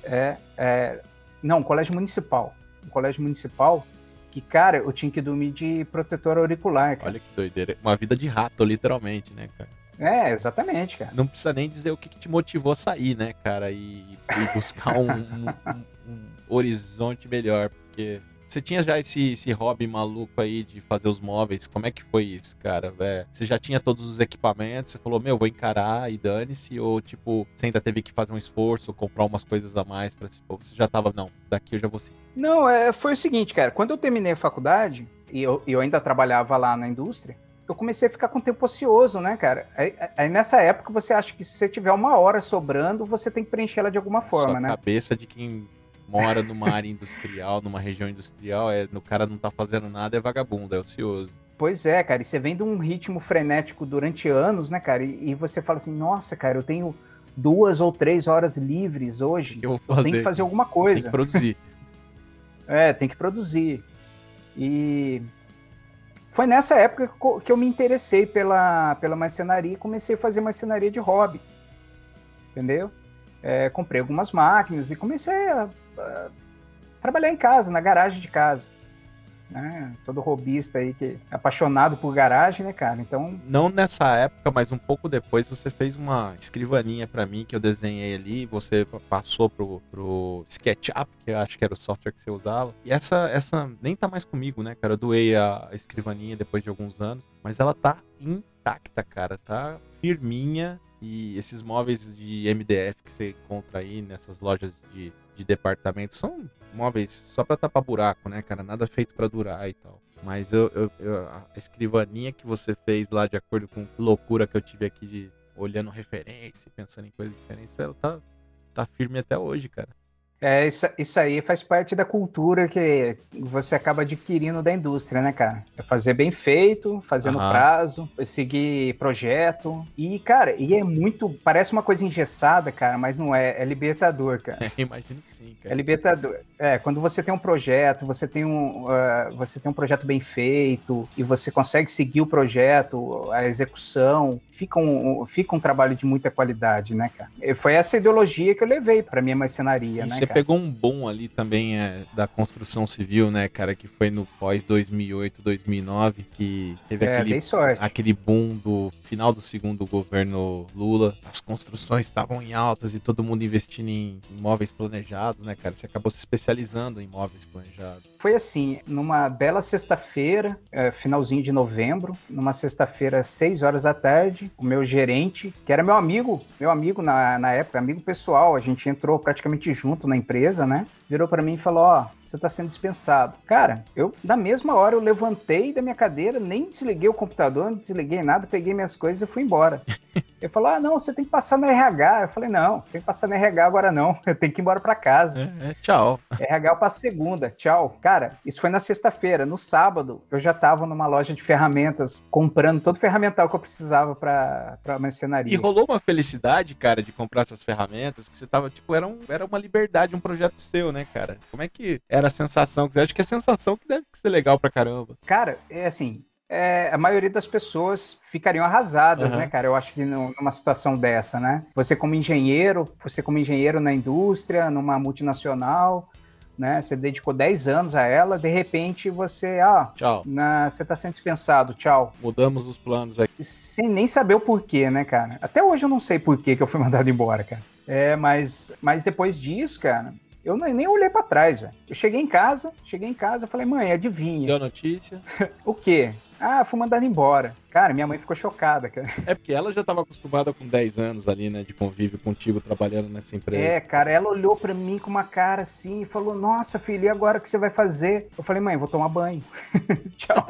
É, é, não, um colégio municipal. Um colégio municipal que, cara, eu tinha que dormir de protetor auricular. Cara. Olha que doideira. Uma vida de rato, literalmente, né, cara? É, exatamente, cara. Não precisa nem dizer o que, que te motivou a sair, né, cara? E, e buscar um, um, um, um horizonte melhor, porque você tinha já esse, esse hobby maluco aí de fazer os móveis? Como é que foi isso, cara? É, você já tinha todos os equipamentos? Você falou, meu, vou encarar e dane-se? Ou, tipo, você ainda teve que fazer um esforço, comprar umas coisas a mais para Ou você já tava, não, daqui eu já vou sim? Não, é, foi o seguinte, cara. Quando eu terminei a faculdade, e eu, eu ainda trabalhava lá na indústria, eu comecei a ficar com tempo ocioso, né, cara? Aí, aí, nessa época você acha que se você tiver uma hora sobrando, você tem que preencher ela de alguma forma, Sua né? cabeça de quem mora numa área industrial, numa região industrial, é, o cara não tá fazendo nada, é vagabundo, é ocioso. Pois é, cara, e você vem de um ritmo frenético durante anos, né, cara? E, e você fala assim, nossa, cara, eu tenho duas ou três horas livres hoje. Eu, vou fazer? Tem que fazer alguma coisa. Tem que produzir. é, tem que produzir. E foi nessa época que eu me interessei pela, pela marcenaria e comecei a fazer marcenaria de hobby. Entendeu? É, comprei algumas máquinas e comecei a, trabalhar em casa, na garagem de casa. né? Todo robista aí que é apaixonado por garagem, né, cara? Então. Não nessa época, mas um pouco depois você fez uma escrivaninha para mim que eu desenhei ali, você passou pro, pro SketchUp, que eu acho que era o software que você usava. E essa, essa nem tá mais comigo, né, cara? Eu doei a escrivaninha depois de alguns anos, mas ela tá intacta, cara. Tá firminha. E esses móveis de MDF que você encontra aí nessas lojas de, de departamento são móveis só para tapar buraco, né, cara? Nada feito para durar e tal. Mas eu, eu, eu, a escrivaninha que você fez lá, de acordo com loucura que eu tive aqui de olhando referência, pensando em coisas diferentes, ela tá, tá firme até hoje, cara. É, isso, isso aí faz parte da cultura que você acaba adquirindo da indústria, né, cara? É fazer bem feito, fazer no prazo, seguir projeto. E, cara, e é muito. Parece uma coisa engessada, cara, mas não é. É libertador, cara. É, imagino que sim, cara. É libertador. É, quando você tem um projeto, você tem um, uh, você tem um projeto bem feito e você consegue seguir o projeto, a execução, fica um, fica um trabalho de muita qualidade, né, cara? E foi essa ideologia que eu levei para minha marcenaria, né, cara? Pegou um bom ali também é, da construção civil, né, cara, que foi no pós 2008, 2009, que teve é, aquele, aquele boom do final do segundo governo Lula. As construções estavam em altas e todo mundo investindo em imóveis planejados, né, cara? Você acabou se especializando em imóveis planejados. Foi assim, numa bela sexta-feira, é, finalzinho de novembro, numa sexta-feira, seis horas da tarde, o meu gerente, que era meu amigo, meu amigo na, na época, amigo pessoal, a gente entrou praticamente junto na empresa, né? Virou para mim e falou: Ó, oh, você está sendo dispensado. Cara, eu, na mesma hora, eu levantei da minha cadeira, nem desliguei o computador, não desliguei nada, peguei minhas coisas e fui embora. Ele falou: Ah, não, você tem que passar no RH. Eu falei: Não, tem que passar no RH agora não. Eu tenho que ir embora para casa. É, é, tchau. RH eu passo segunda. Tchau. Cara, isso foi na sexta-feira. No sábado, eu já estava numa loja de ferramentas, comprando todo o ferramental que eu precisava para a mercenaria. E rolou uma felicidade, cara, de comprar essas ferramentas, que você tava, tipo, era, um, era uma liberdade, um projeto seu, né, cara? Como é que era a sensação? Você acha que é a sensação que deve ser legal pra caramba? Cara, é assim, é, a maioria das pessoas ficariam arrasadas, uhum. né, cara? Eu acho que numa situação dessa, né? Você como engenheiro, você como engenheiro na indústria, numa multinacional, né? Você dedicou 10 anos a ela, de repente você, ah, tchau. Na, você está sendo dispensado, tchau. Mudamos os planos aqui. Sem nem saber o porquê, né, cara? Até hoje eu não sei porquê que eu fui mandado embora, cara. É, mas, mas depois disso, cara, eu nem olhei para trás, velho. Eu cheguei em casa, cheguei em casa, falei, mãe, adivinha. Deu notícia? o quê? Ah, fui mandado embora. Cara, minha mãe ficou chocada, cara. É porque ela já estava acostumada com 10 anos ali, né, de convívio contigo, trabalhando nessa empresa. É, cara, ela olhou para mim com uma cara assim e falou: Nossa, filho, e agora o que você vai fazer? Eu falei: Mãe, vou tomar banho. Tchau.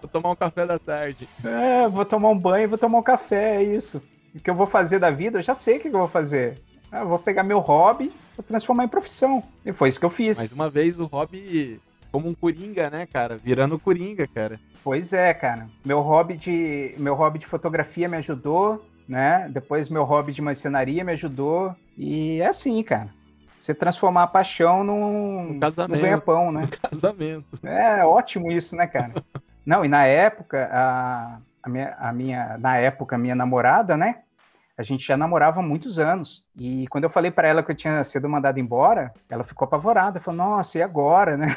vou tomar um café da tarde. É, vou tomar um banho, vou tomar um café, é isso. O que eu vou fazer da vida, eu já sei o que eu vou fazer. Eu vou pegar meu hobby, vou transformar em profissão. E foi isso que eu fiz. Mais uma vez, o hobby como um coringa, né, cara? Virando coringa, cara. Pois é, cara. Meu hobby de, meu hobby de fotografia me ajudou, né? Depois meu hobby de marcenaria me ajudou. E é assim, cara. Você transformar a paixão num, no ganha-pão, né? Casamento. É ótimo isso, né, cara? Não, e na época, a, a, minha, a minha, na época, a minha namorada, né? A gente já namorava há muitos anos. E quando eu falei para ela que eu tinha sido mandado embora, ela ficou apavorada. Falou, nossa, e agora, né?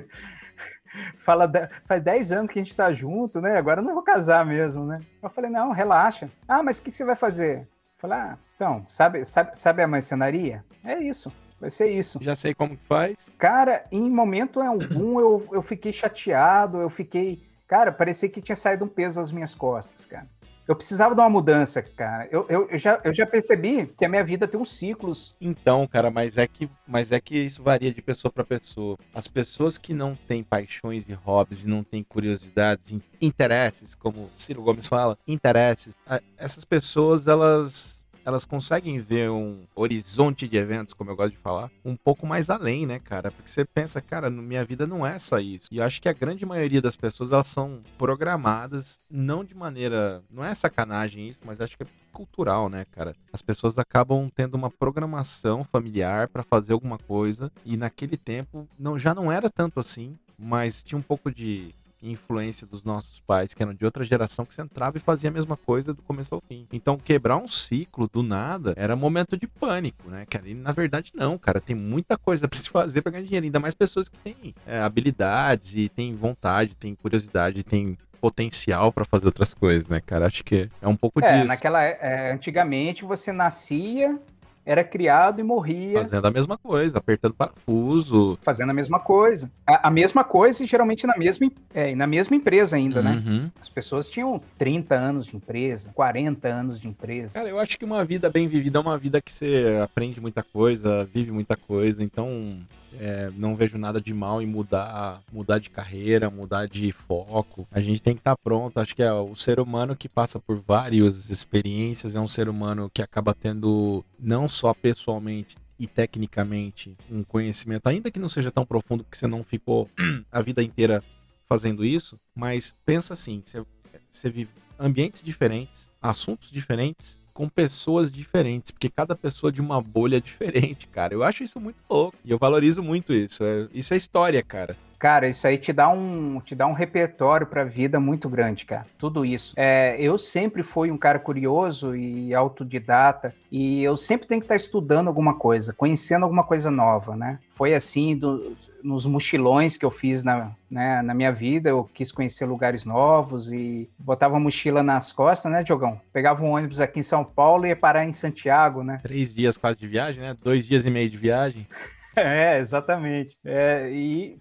Fala, faz 10 anos que a gente tá junto, né? Agora eu não vou casar mesmo, né? Eu falei, não, relaxa. Ah, mas o que você vai fazer? Eu falei, ah, então, sabe, sabe, sabe a marcenaria? É isso. Vai ser isso. Já sei como que faz. Cara, em momento algum eu, eu fiquei chateado, eu fiquei. Cara, parecia que tinha saído um peso das minhas costas, cara. Eu precisava de uma mudança, cara. Eu, eu, eu, já, eu já percebi que a minha vida tem uns ciclos. Então, cara, mas é que, mas é que isso varia de pessoa para pessoa. As pessoas que não têm paixões e hobbies e não têm curiosidades, interesses, como Ciro Gomes fala, interesses, essas pessoas, elas elas conseguem ver um horizonte de eventos, como eu gosto de falar, um pouco mais além, né, cara? Porque você pensa, cara, minha vida não é só isso. E eu acho que a grande maioria das pessoas, elas são programadas, não de maneira. Não é sacanagem isso, mas acho que é cultural, né, cara? As pessoas acabam tendo uma programação familiar para fazer alguma coisa e naquele tempo não já não era tanto assim, mas tinha um pouco de influência dos nossos pais, que eram de outra geração, que você entrava e fazia a mesma coisa do começo ao fim. Então, quebrar um ciclo do nada era momento de pânico, né? Que ali, na verdade, não, cara. Tem muita coisa para se fazer para ganhar dinheiro. Ainda mais pessoas que têm é, habilidades e têm vontade, têm curiosidade, têm potencial para fazer outras coisas, né, cara? Acho que é um pouco é, disso. Naquela, é, antigamente você nascia, era criado e morria. Fazendo a mesma coisa, apertando parafuso. Fazendo a mesma coisa. A, a mesma coisa e geralmente na mesma, é, na mesma empresa ainda, né? uhum. né? As pessoas tinham 30 anos de empresa, 40 anos de empresa. Cara, eu acho que uma vida bem vivida é uma vida que você aprende muita coisa, vive muita coisa, então é, não vejo nada de mal em mudar, mudar de carreira, mudar de foco. A gente tem que estar tá pronto. Acho que é o ser humano que passa por várias experiências, é um ser humano que acaba tendo não só pessoalmente e tecnicamente um conhecimento, ainda que não seja tão profundo porque você não ficou a vida inteira fazendo isso, mas pensa assim, você, você vive ambientes diferentes, assuntos diferentes, com pessoas diferentes, porque cada pessoa de uma bolha diferente, cara. Eu acho isso muito louco e eu valorizo muito isso. É, isso é história, cara. Cara, isso aí te dá um, te dá um repertório para a vida muito grande, cara. Tudo isso. É, eu sempre fui um cara curioso e autodidata e eu sempre tenho que estar estudando alguma coisa, conhecendo alguma coisa nova, né? Foi assim do, nos mochilões que eu fiz na, né, na minha vida, eu quis conhecer lugares novos e botava a mochila nas costas, né, Diogão? Pegava um ônibus aqui em São Paulo e ia parar em Santiago, né? Três dias quase de viagem, né? Dois dias e meio de viagem. É, exatamente. É, e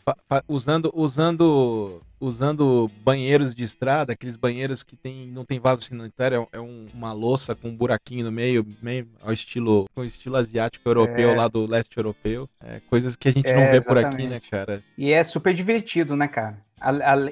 usando usando usando banheiros de estrada, aqueles banheiros que tem, não tem vaso sanitário, é, é um, uma louça com um buraquinho no meio, meio ao estilo, ao estilo asiático europeu é. lá do leste europeu. É, coisas que a gente é, não vê exatamente. por aqui, né, cara? E é super divertido, né, cara?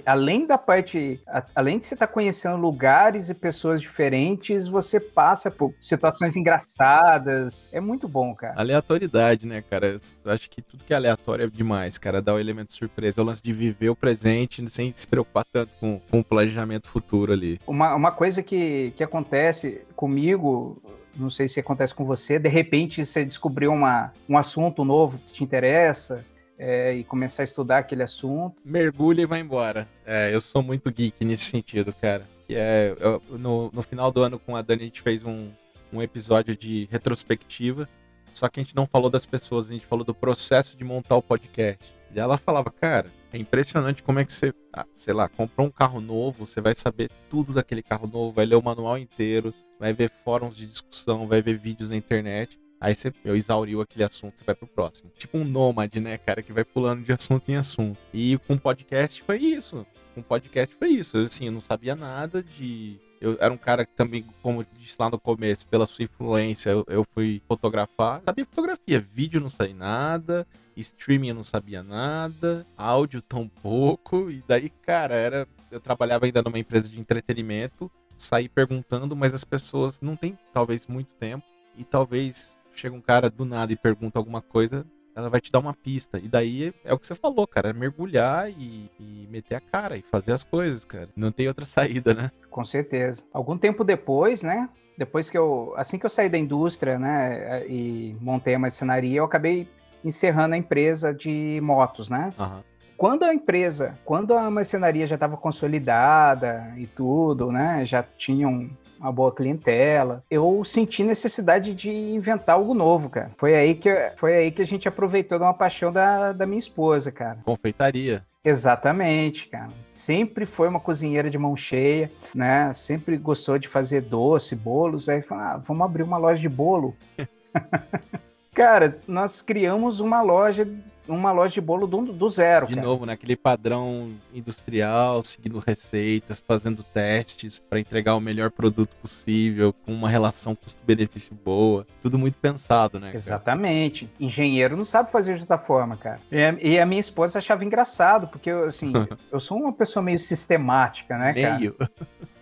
Além da parte, além de você estar tá conhecendo lugares e pessoas diferentes, você passa por situações engraçadas. É muito bom, cara. Aleatoriedade, né, cara? Eu acho que tudo que é aleatório é demais, cara. Dá o um elemento de surpresa. É o lance de viver o presente sem se preocupar tanto com, com o planejamento futuro ali. Uma, uma coisa que, que acontece comigo não sei se acontece com você, de repente você descobriu uma, um assunto novo que te interessa, é, e começar a estudar aquele assunto. Mergulha e vai embora. É, eu sou muito geek nesse sentido, cara. É, eu, no, no final do ano com a Dani a gente fez um, um episódio de retrospectiva, só que a gente não falou das pessoas, a gente falou do processo de montar o podcast. E ela falava, cara, é impressionante como é que você, ah, sei lá, comprou um carro novo, você vai saber tudo daquele carro novo, vai ler o manual inteiro, vai ver fóruns de discussão, vai ver vídeos na internet. Aí você eu exauriu aquele assunto, você vai pro próximo. Tipo um nômade, né, cara, que vai pulando de assunto em assunto. E com podcast foi isso. Com podcast foi isso. Assim, eu não sabia nada de. Eu era um cara que também, como disse lá no começo, pela sua influência, eu, eu fui fotografar. Sabia fotografia, vídeo não sabia nada, streaming eu não sabia nada, áudio tão pouco. E daí, cara, era. Eu trabalhava ainda numa empresa de entretenimento, saí perguntando, mas as pessoas não têm talvez muito tempo e talvez chega um cara do nada e pergunta alguma coisa, ela vai te dar uma pista. E daí é o que você falou, cara, é mergulhar e, e, meter a cara e fazer as coisas, cara. Não tem outra saída, né? Com certeza. Algum tempo depois, né? Depois que eu, assim que eu saí da indústria, né, e montei a marcenaria, eu acabei encerrando a empresa de motos, né? Uhum. Quando a empresa, quando a marcenaria já estava consolidada e tudo, né, já tinham uma boa clientela. Eu senti necessidade de inventar algo novo, cara. Foi aí que, foi aí que a gente aproveitou de uma paixão da, da minha esposa, cara. Confeitaria. Exatamente, cara. Sempre foi uma cozinheira de mão cheia, né? Sempre gostou de fazer doce, bolos. Aí falou, ah, vamos abrir uma loja de bolo. cara, nós criamos uma loja uma loja de bolo do, do zero. De cara. novo, naquele né? padrão industrial, seguindo receitas, fazendo testes para entregar o melhor produto possível, com uma relação custo-benefício boa. Tudo muito pensado, né? Cara? Exatamente. Engenheiro não sabe fazer de outra forma, cara. E a, e a minha esposa achava engraçado, porque, assim, eu sou uma pessoa meio sistemática, né, cara? Meio.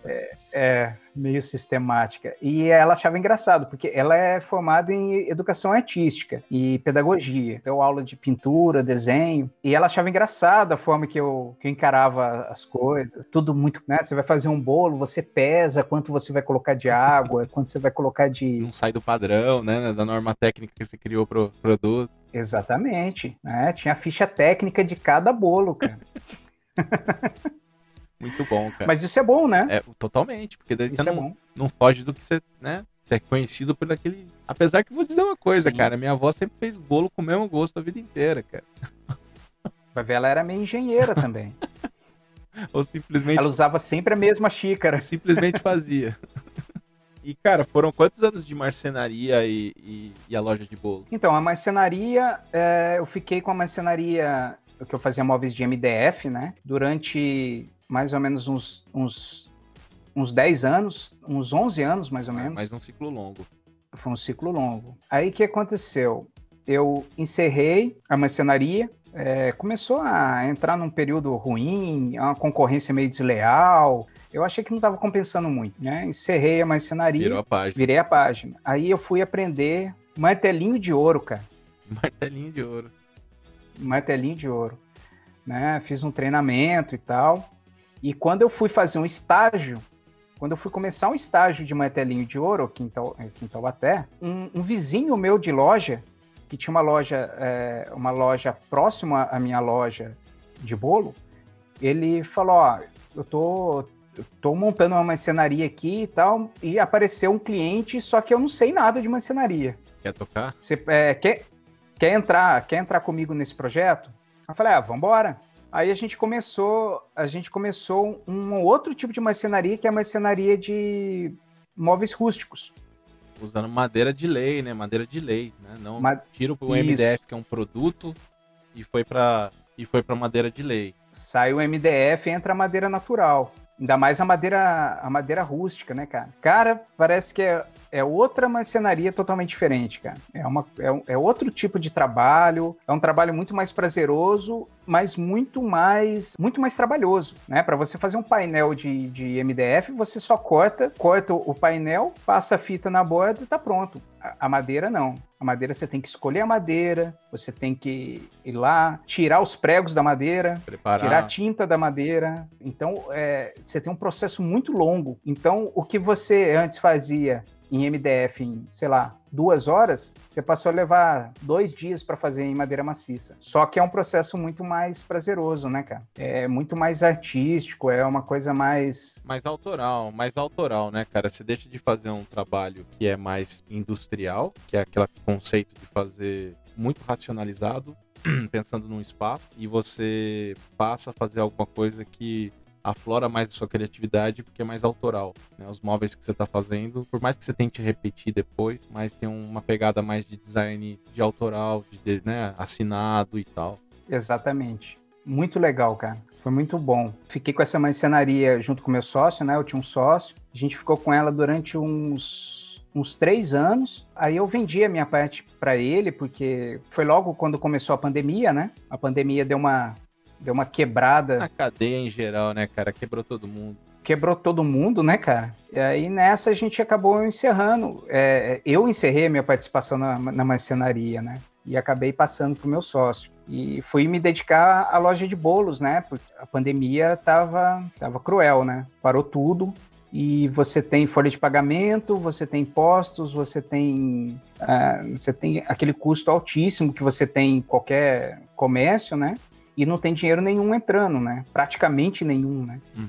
É, é, meio sistemática. E ela achava engraçado, porque ela é formada em educação artística e pedagogia. Deu aula de pintura, desenho. E ela achava engraçado a forma que eu, que eu encarava as coisas. Tudo muito, né? Você vai fazer um bolo, você pesa quanto você vai colocar de água, quanto você vai colocar de. Não sai do padrão, né? Da norma técnica que você criou pro produto. Exatamente. Né? Tinha a ficha técnica de cada bolo, cara. Muito bom, cara. Mas isso é bom, né? É, totalmente, porque daí isso você é não, bom. não foge do que você, né? Você é conhecido por aquele. Apesar que vou dizer uma coisa, Sim. cara. Minha avó sempre fez bolo com o mesmo gosto a vida inteira, cara. Vai ver, ela era meio engenheira também. Ou simplesmente, Ela usava sempre a mesma xícara. simplesmente fazia. E, cara, foram quantos anos de marcenaria e, e- e a loja de bolo? Então, a marcenaria, é, eu fiquei com a marcenaria, que eu fazia móveis de MDF, né? Durante mais ou menos uns, uns, uns 10 anos, uns 11 anos mais ou menos. Mais um ciclo longo. Foi um ciclo longo. Aí o que aconteceu? Eu encerrei a marcenaria, é, começou a entrar num período ruim, uma concorrência meio desleal. Eu achei que não estava compensando muito, né? Encerrei a marcenaria, Virou a página. virei a página. Aí eu fui aprender martelinho de ouro, cara. Martelinho de ouro. martelinho de ouro, né? Fiz um treinamento e tal. E quando eu fui fazer um estágio, quando eu fui começar um estágio de martelinho de ouro aqui em, Tau, aqui em Taubaté, um, um vizinho meu de loja, que tinha uma loja, é, uma loja próxima à minha loja de bolo, ele falou, ó, eu tô, eu tô montando uma marcenaria aqui e tal, e apareceu um cliente, só que eu não sei nada de marcenaria. Quer tocar? Você é, quer, quer entrar, quer entrar comigo nesse projeto? Eu falei, ah, vambora. Aí a gente começou, a gente começou um outro tipo de marcenaria, que é a marcenaria de móveis rústicos. Usando madeira de lei, né? Madeira de lei, né? Não Ma- tira o Isso. MDF, que é um produto, e foi pra, e foi pra madeira de lei. Sai o MDF, entra a madeira natural. Ainda mais a madeira, a madeira rústica, né, cara? Cara, parece que é, é outra marcenaria totalmente diferente, cara. É, uma, é, é outro tipo de trabalho, é um trabalho muito mais prazeroso, mas muito mais, muito mais trabalhoso, né? Para você fazer um painel de, de MDF, você só corta, corta o painel, passa a fita na borda e tá pronto. A, a madeira não. A madeira você tem que escolher a madeira, você tem que ir lá, tirar os pregos da madeira, Preparar. tirar a tinta da madeira. Então, é, você tem um processo muito longo. Então, o que você antes fazia em MDF em, sei lá, duas horas, você passou a levar dois dias para fazer em madeira maciça. Só que é um processo muito mais prazeroso, né, cara? É muito mais artístico, é uma coisa mais. mais autoral, mais autoral, né, cara? Você deixa de fazer um trabalho que é mais industrial, que é aquele conceito de fazer muito racionalizado, pensando num espaço, e você passa a fazer alguma coisa que aflora mais a sua criatividade porque é mais autoral. Né? Os móveis que você está fazendo, por mais que você tente repetir depois, mas tem uma pegada mais de design de autoral, de, né, assinado e tal. Exatamente. Muito legal, cara. Foi muito bom. Fiquei com essa marcenaria junto com meu sócio, né? Eu tinha um sócio. A gente ficou com ela durante uns, uns três anos. Aí eu vendi a minha parte para ele, porque foi logo quando começou a pandemia, né? A pandemia deu uma, deu uma quebrada A cadeia em geral, né, cara? Quebrou todo mundo. quebrou todo mundo, né, cara? E aí nessa a gente acabou encerrando. É, eu encerrei a minha participação na, na marcenaria, né? E acabei passando pro meu sócio. E fui me dedicar à loja de bolos, né? Porque a pandemia tava, tava cruel, né? Parou tudo. E você tem folha de pagamento, você tem impostos, você tem, ah, você tem aquele custo altíssimo que você tem em qualquer comércio, né? E não tem dinheiro nenhum entrando, né? Praticamente nenhum, né? Uhum.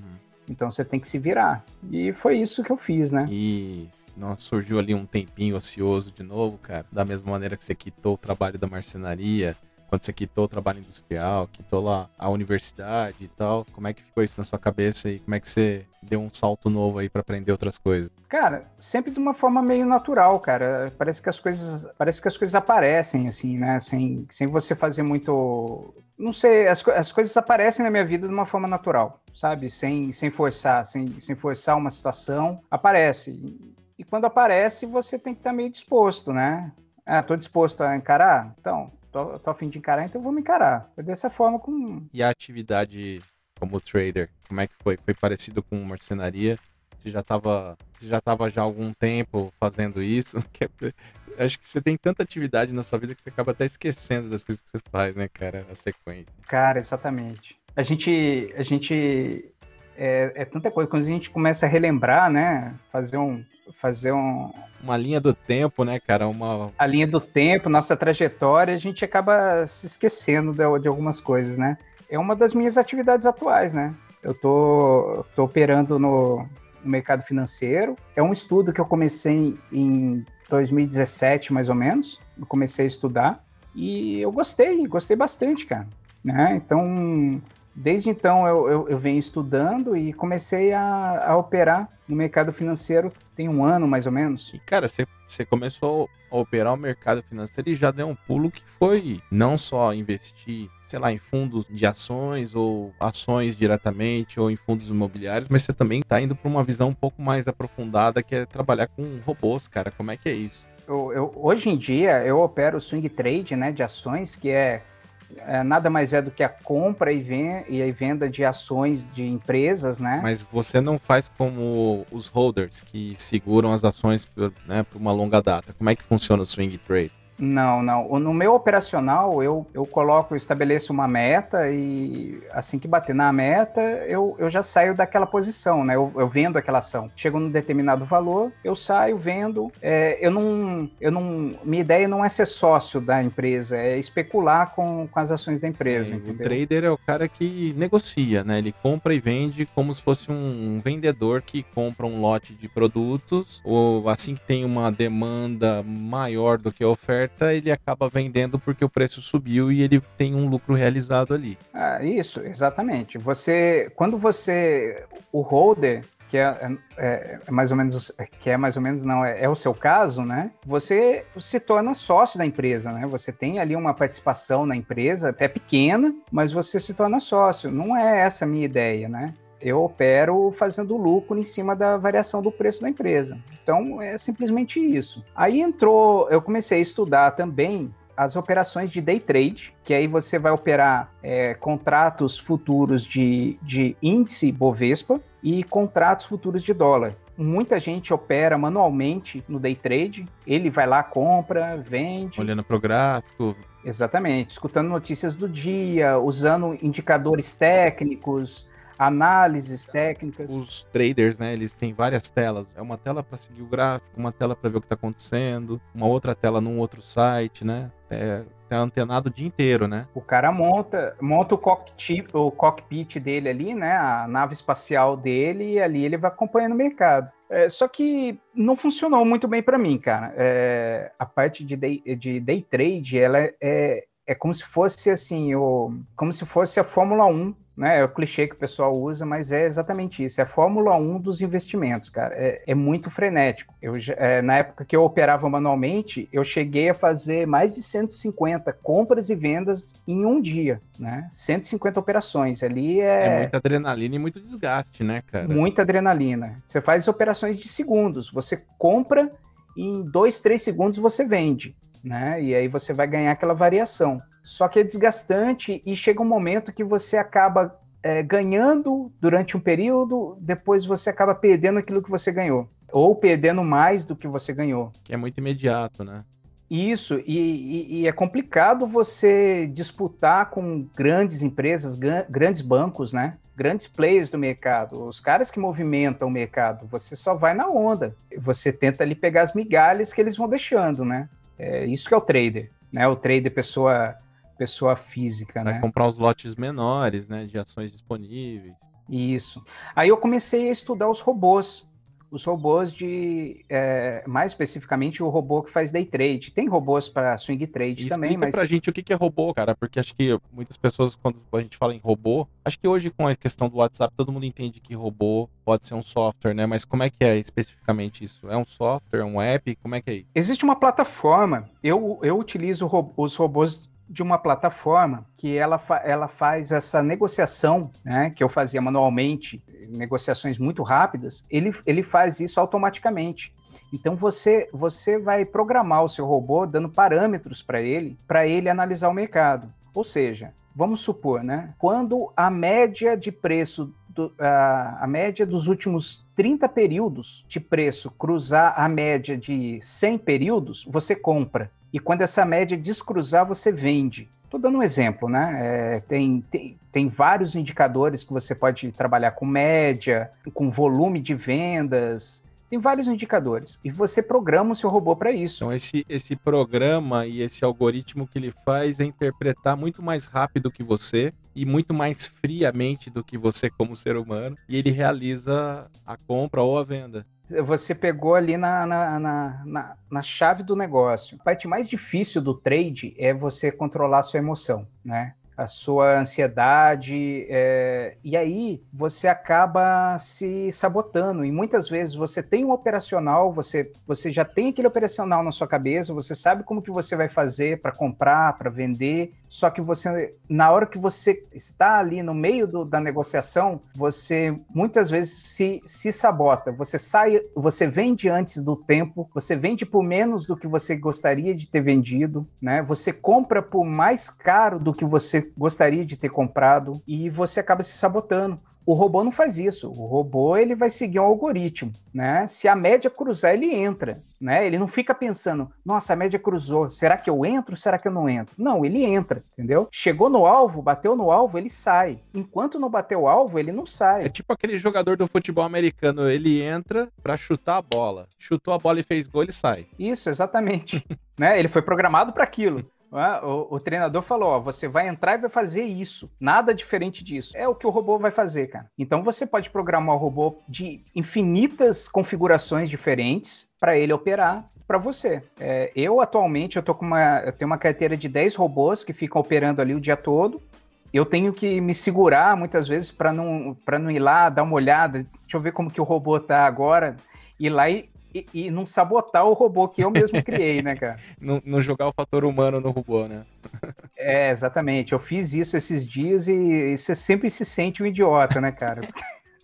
Então você tem que se virar. E foi isso que eu fiz, né? E não surgiu ali um tempinho ocioso de novo, cara. Da mesma maneira que você quitou o trabalho da marcenaria, quando você quitou o trabalho industrial, quitou lá a universidade e tal. Como é que ficou isso na sua cabeça e como é que você deu um salto novo aí pra aprender outras coisas? Cara, sempre de uma forma meio natural, cara. Parece que as coisas, parece que as coisas aparecem assim, né? Sem, sem você fazer muito, não sei, as, as coisas aparecem na minha vida de uma forma natural, sabe? Sem, sem forçar, sem, sem forçar uma situação, aparece. E quando aparece, você tem que estar meio disposto, né? Ah, tô disposto a encarar? Então, tô, tô a fim de encarar, então eu vou me encarar. Foi dessa forma com, E a atividade como trader, como é que foi? Foi parecido com marcenaria? Você já tava, você já tava já há algum tempo fazendo isso? É- Acho que você tem tanta atividade na sua vida que você acaba até esquecendo das coisas que você faz, né, cara? A sequência. Cara, exatamente. A gente, a gente é, é tanta coisa quando a gente começa a relembrar, né? Fazer um, fazer um, Uma linha do tempo, né, cara? Uma, a linha do tempo, nossa trajetória, a gente acaba se esquecendo de, de algumas coisas, né? É uma das minhas atividades atuais, né? Eu tô, tô operando no, no mercado financeiro. É um estudo que eu comecei em 2017, mais ou menos. Eu comecei a estudar e eu gostei, gostei bastante, cara. Né? Então, desde então eu, eu, eu venho estudando e comecei a, a, operar no mercado financeiro tem um ano mais ou menos. E cara, você, você começou a operar o mercado financeiro e já deu um pulo que foi não só investir, sei lá, em fundos de ações ou ações diretamente ou em fundos imobiliários, mas você também está indo para uma visão um pouco mais aprofundada que é trabalhar com robôs, cara. Como é que é isso? Eu, eu, hoje em dia eu opero swing trade, né, de ações, que é é, nada mais é do que a compra e, ven e a venda de ações de empresas, né? Mas você não faz como os holders que seguram as ações por, né, por uma longa data. Como é que funciona o swing trade? Não, não. No meu operacional, eu, eu coloco, eu estabeleço uma meta e assim que bater na meta, eu, eu já saio daquela posição, né? Eu, eu vendo aquela ação. Chego num determinado valor, eu saio, vendo. É, eu não, eu não. Minha ideia não é ser sócio da empresa, é especular com, com as ações da empresa. É, o trader é o cara que negocia, né? Ele compra e vende como se fosse um vendedor que compra um lote de produtos, ou assim que tem uma demanda maior do que a oferta oferta, ele acaba vendendo porque o preço subiu e ele tem um lucro realizado ali. Ah, isso, exatamente. Você, quando você, o holder, que é, é, é, mais ou menos, que é mais ou menos não é, é, o seu caso, né? Você se torna sócio da empresa, né? Você tem ali uma participação na empresa, é pequena, mas você se torna sócio. Não é essa a minha ideia, né? Eu opero fazendo lucro em cima da variação do preço da empresa. Então é simplesmente isso. Aí entrou, eu comecei a estudar também as operações de day trade, que aí você vai operar é, contratos futuros de, de índice Bovespa e contratos futuros de dólar. Muita gente opera manualmente no day trade, ele vai lá, compra, vende. Olhando para o gráfico. Exatamente, escutando notícias do dia, usando indicadores técnicos, análises técnicas. Os traders, né, eles têm várias telas. É uma tela para seguir o gráfico, uma tela para ver o que está acontecendo, uma outra tela num outro site, né? É, tá antenado o dia inteiro, né? O cara monta, monta o cockpit, o cockpit dele ali, né? A nave espacial dele, e ali ele vai acompanhando o mercado. É, só que não funcionou muito bem para mim, cara. É, a parte de day, de day trade, ela é, é como se fosse assim, o, como se fosse a Fórmula 1 né? É o clichê que o pessoal usa, mas é exatamente isso. É a Fórmula 1 dos investimentos, cara. É, é muito frenético. Eu, é, na época que eu operava manualmente, eu cheguei a fazer mais de 150 compras e vendas em um dia, né? 150 operações. Ali é. É muita adrenalina e muito desgaste, né, cara? Muita adrenalina. Você faz operações de segundos. Você compra em dois, três segundos você vende né? E aí você vai ganhar aquela variação. Só que é desgastante e chega um momento que você acaba é, ganhando durante um período, depois você acaba perdendo aquilo que você ganhou. Ou perdendo mais do que você ganhou. Que é muito imediato, né? Isso, e, e, e, é complicado você disputar com grandes empresas, grandes bancos, né? Grandes players do mercado, os caras que movimentam o mercado. Você só vai na onda. Você tenta ali pegar as migalhas que eles vão deixando, né? É, isso que é o trader, né? O trader pessoa pessoa física, Vai né? comprar os lotes menores, né, de ações disponíveis. Isso. Aí eu comecei a estudar os robôs, os robôs de, é, mais especificamente o robô que faz day trade. Tem robôs para swing trade e também, mas pra gente o que é robô, cara, porque acho que muitas pessoas quando a gente fala em robô, acho que hoje com a questão do WhatsApp todo mundo entende que robô pode ser um software, né? Mas como é que é especificamente isso? É um software, é um app? Como é que é isso? Existe uma plataforma. Eu, eu utilizo os robôs de uma plataforma que ela, fa ela faz essa negociação, né, que eu fazia manualmente, negociações muito rápidas, ele, ele faz isso automaticamente. Então você, você vai programar o seu robô dando parâmetros para ele, para ele analisar o mercado. Ou seja, vamos supor, né, quando a média de preço do, a, a, média dos últimos 30 períodos de preço cruzar a média de 100 períodos, você compra. E quando essa média descruzar, você vende. Estou dando um exemplo, né? É, tem, tem, tem vários indicadores que você pode trabalhar com média, com volume de vendas, Tem vários indicadores. E você programa o seu robô para isso. Então, esse, esse programa e esse algoritmo que ele faz é interpretar muito mais rápido que você e muito mais friamente do que você como ser humano. E ele realiza a compra ou a venda você pegou ali na, na, na, na, na chave do negócio. A parte mais difícil do trade é você controlar a sua emoção, né? A sua ansiedade, é, e aí você acaba se sabotando. E muitas vezes você tem um operacional, você, você já tem aquele operacional na sua cabeça, você sabe como que você vai fazer para comprar, para vender, só que você, na hora que você está ali no meio do, da negociação, você muitas vezes se, se sabota. Você sai, você vende antes do tempo, você vende por menos do que você gostaria de ter vendido, né? Você compra por mais caro do que você gostaria de ter comprado e você acaba se sabotando. O robô não faz isso. O robô ele vai seguir um algoritmo, né? Se a média cruzar, ele entra, né? Ele não fica pensando, nossa, a média cruzou, será que eu entro? Será que eu não entro? Não, ele entra, entendeu? Chegou no alvo, bateu no alvo, ele sai. Enquanto não bateu o alvo, ele não sai. É tipo aquele jogador do futebol americano, ele entra para chutar a bola. Chutou a bola e fez gol, ele sai. Isso, exatamente. né? Ele foi programado para aquilo. O, o, treinador falou: ó, você vai entrar e vai fazer isso, nada diferente disso. É o que o robô vai fazer, cara. Então você pode programar o robô de infinitas configurações diferentes para ele operar para você. É, eu atualmente eu tô com uma, eu tenho uma carteira de 10 robôs que ficam operando ali o dia todo. Eu tenho que me segurar muitas vezes para não, não ir lá dar uma olhada, deixa eu ver como que o robô tá agora, ir lá e e, e, não sabotar o robô que eu mesmo criei, né, cara? não, não, jogar o fator humano no robô, né? é, exatamente. Eu fiz isso esses dias e, e você sempre se sente um idiota, né, cara?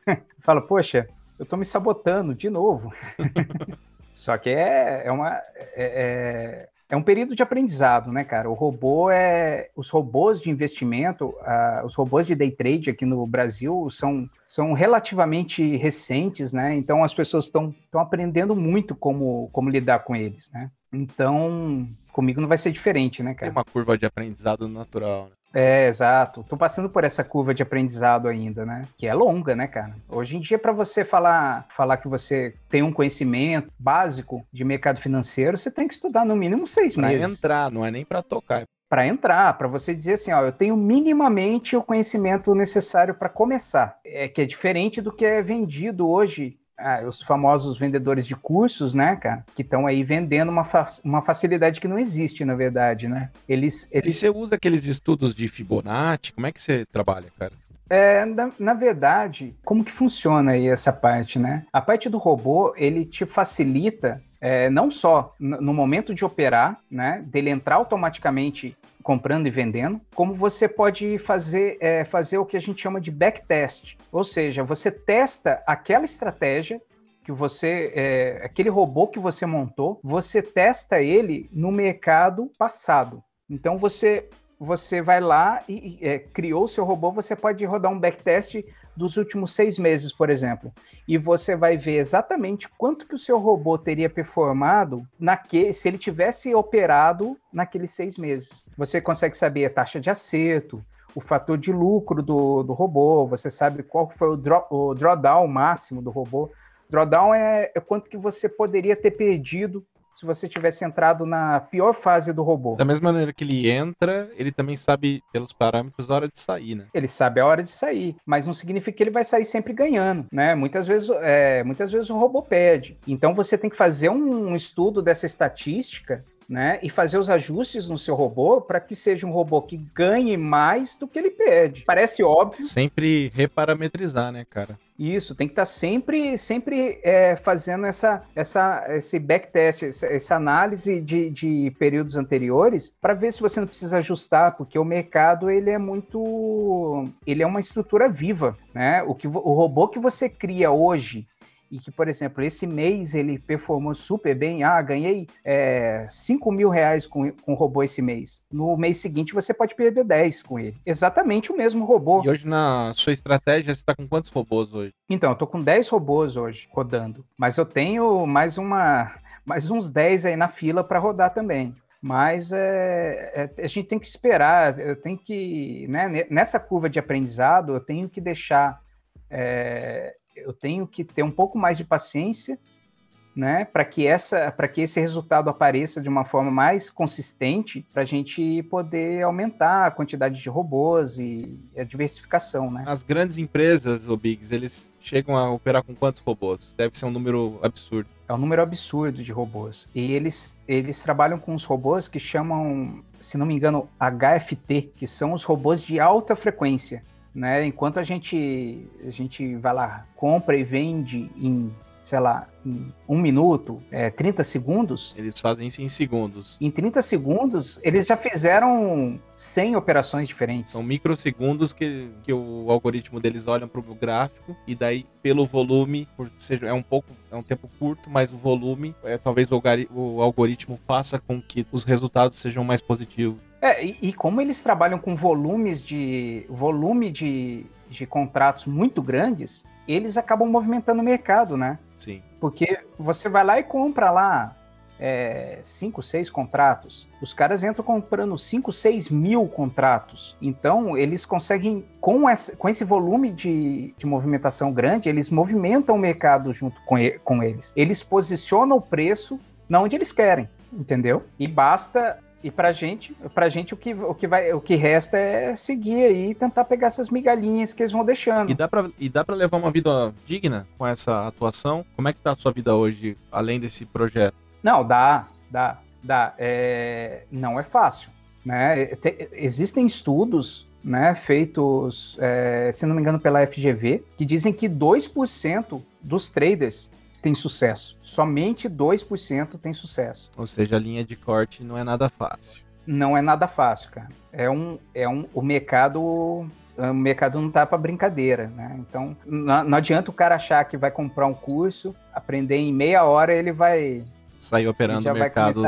Fala, poxa, eu tô me sabotando de novo. Só que é, é uma. É, é, um período de aprendizado, né, cara? O robô é. Os robôs de investimento, uh, os robôs de day trade aqui no Brasil são, são relativamente recentes, né? Então as pessoas estão aprendendo muito como, como lidar com eles, né? Então, comigo não vai ser diferente, né, cara? Tem uma curva de aprendizado natural, né? É, exato. Tô passando por essa curva de aprendizado ainda, né? Que é longa, né, cara? Hoje em dia, para você falar, falar que você tem um conhecimento básico de mercado financeiro, você tem que estudar no mínimo seis pra meses. Para entrar, não é nem para tocar. Para entrar, para você dizer assim, ó, eu tenho minimamente o conhecimento necessário para começar. É que é diferente do que é vendido hoje ah, os famosos vendedores de cursos, né, cara, que estão aí vendendo uma, fa uma facilidade que não existe, na verdade, né? Eles, eles... E você usa aqueles estudos de Fibonacci? Como é que você trabalha, cara? É, na, na, verdade, como que funciona aí essa parte, né? A parte do robô, ele te facilita é, não só no momento de operar, né, dele entrar automaticamente comprando e vendendo, como você pode fazer, é, fazer o que a gente chama de backtest, ou seja, você testa aquela estratégia que você, é, aquele robô que você montou, você testa ele no mercado passado. Então você você vai lá e, é, criou o seu robô, você pode rodar um backtest dos últimos seis meses, por exemplo, e você vai ver exatamente quanto que o seu robô teria performado naque, se ele tivesse operado naqueles seis meses. Você consegue saber a taxa de acerto, o fator de lucro do, do robô, você sabe qual foi o, draw, o drawdown máximo do robô. Drawdown é, é quanto que você poderia ter perdido se você tivesse entrado na pior fase do robô. Da mesma maneira que ele entra, ele também sabe pelos parâmetros a hora de sair, né? Ele sabe a hora de sair, mas não significa que ele vai sair sempre ganhando, né? Muitas vezes, é, muitas vezes o robô perde. Então você tem que fazer um estudo dessa estatística né, e fazer os ajustes no seu robô para que seja um robô que ganhe mais do que ele perde. Parece óbvio. Sempre reparametrizar, né, cara? Isso, tem que estar tá sempre, sempre é, fazendo essa, essa, esse backtest, essa, essa análise de, de períodos anteriores para ver se você não precisa ajustar, porque o mercado ele é muito, ele é uma estrutura viva, né? O que o robô que você cria hoje e que, por exemplo, esse mês ele performou super bem, ah, ganhei é, 5 mil reais com, com o robô esse mês. No mês seguinte você pode perder 10 com ele. Exatamente o mesmo robô. E hoje na sua estratégia você está com quantos robôs hoje? Então, eu tô com 10 robôs hoje rodando, mas eu tenho mais uma mais uns 10 aí na fila para rodar também. Mas é, é, a gente tem que esperar, eu tenho que, né, nessa curva de aprendizado, eu tenho que deixar é, eu tenho que ter um pouco mais de paciência né, para que essa, para que esse resultado apareça de uma forma mais consistente, para a gente poder aumentar a quantidade de robôs e a diversificação, né? As grandes empresas, o Biggs, eles chegam a operar com quantos robôs? Deve ser um número absurdo. É um número absurdo de robôs. E eles, eles trabalham com os robôs que chamam, se não me engano, HFT, que são os robôs de alta frequência. Né? Enquanto a gente, a gente vai lá, compra e vende em sei lá, em um minuto, é, 30 segundos. Eles fazem isso em segundos. Em 30 segundos, eles já fizeram 100 operações diferentes. São microsegundos que, que o algoritmo deles olham para o gráfico e daí, pelo volume, por seja, é um pouco, é um tempo curto, mas o volume, é, talvez o, o algoritmo faça com que os resultados sejam mais positivos. É, e, e, como eles trabalham com volumes de volume de, de contratos muito grandes, eles acabam movimentando o mercado, né? Sim. Porque você vai lá e compra lá é, cinco, seis contratos. Os caras entram comprando 5, 6 mil contratos. Então, eles conseguem, com, essa, com esse volume de, de movimentação grande, eles movimentam o mercado junto com, com eles. Eles posicionam o preço na onde eles querem, entendeu? E basta e pra gente, pra gente o que, o que, vai, o que resta é seguir aí e tentar pegar essas migalhinhas que eles vão deixando. E dá pra, e dá pra levar uma vida digna com essa atuação? Como é que tá a sua vida hoje, além desse projeto? Não, dá, dá, dá. É, não é fácil. Né? Te, existem estudos né, feitos, é, se não me engano, pela FGV, que dizem que 2% dos traders tem sucesso. Somente 2% tem sucesso. Ou seja, a linha de corte não é nada fácil. Não é nada fácil, cara. É um, é um, o mercado, o mercado não tá para brincadeira, né? Então, não, não adianta o cara achar que vai comprar um curso, aprender em meia hora, ele vai sair operando no mercado.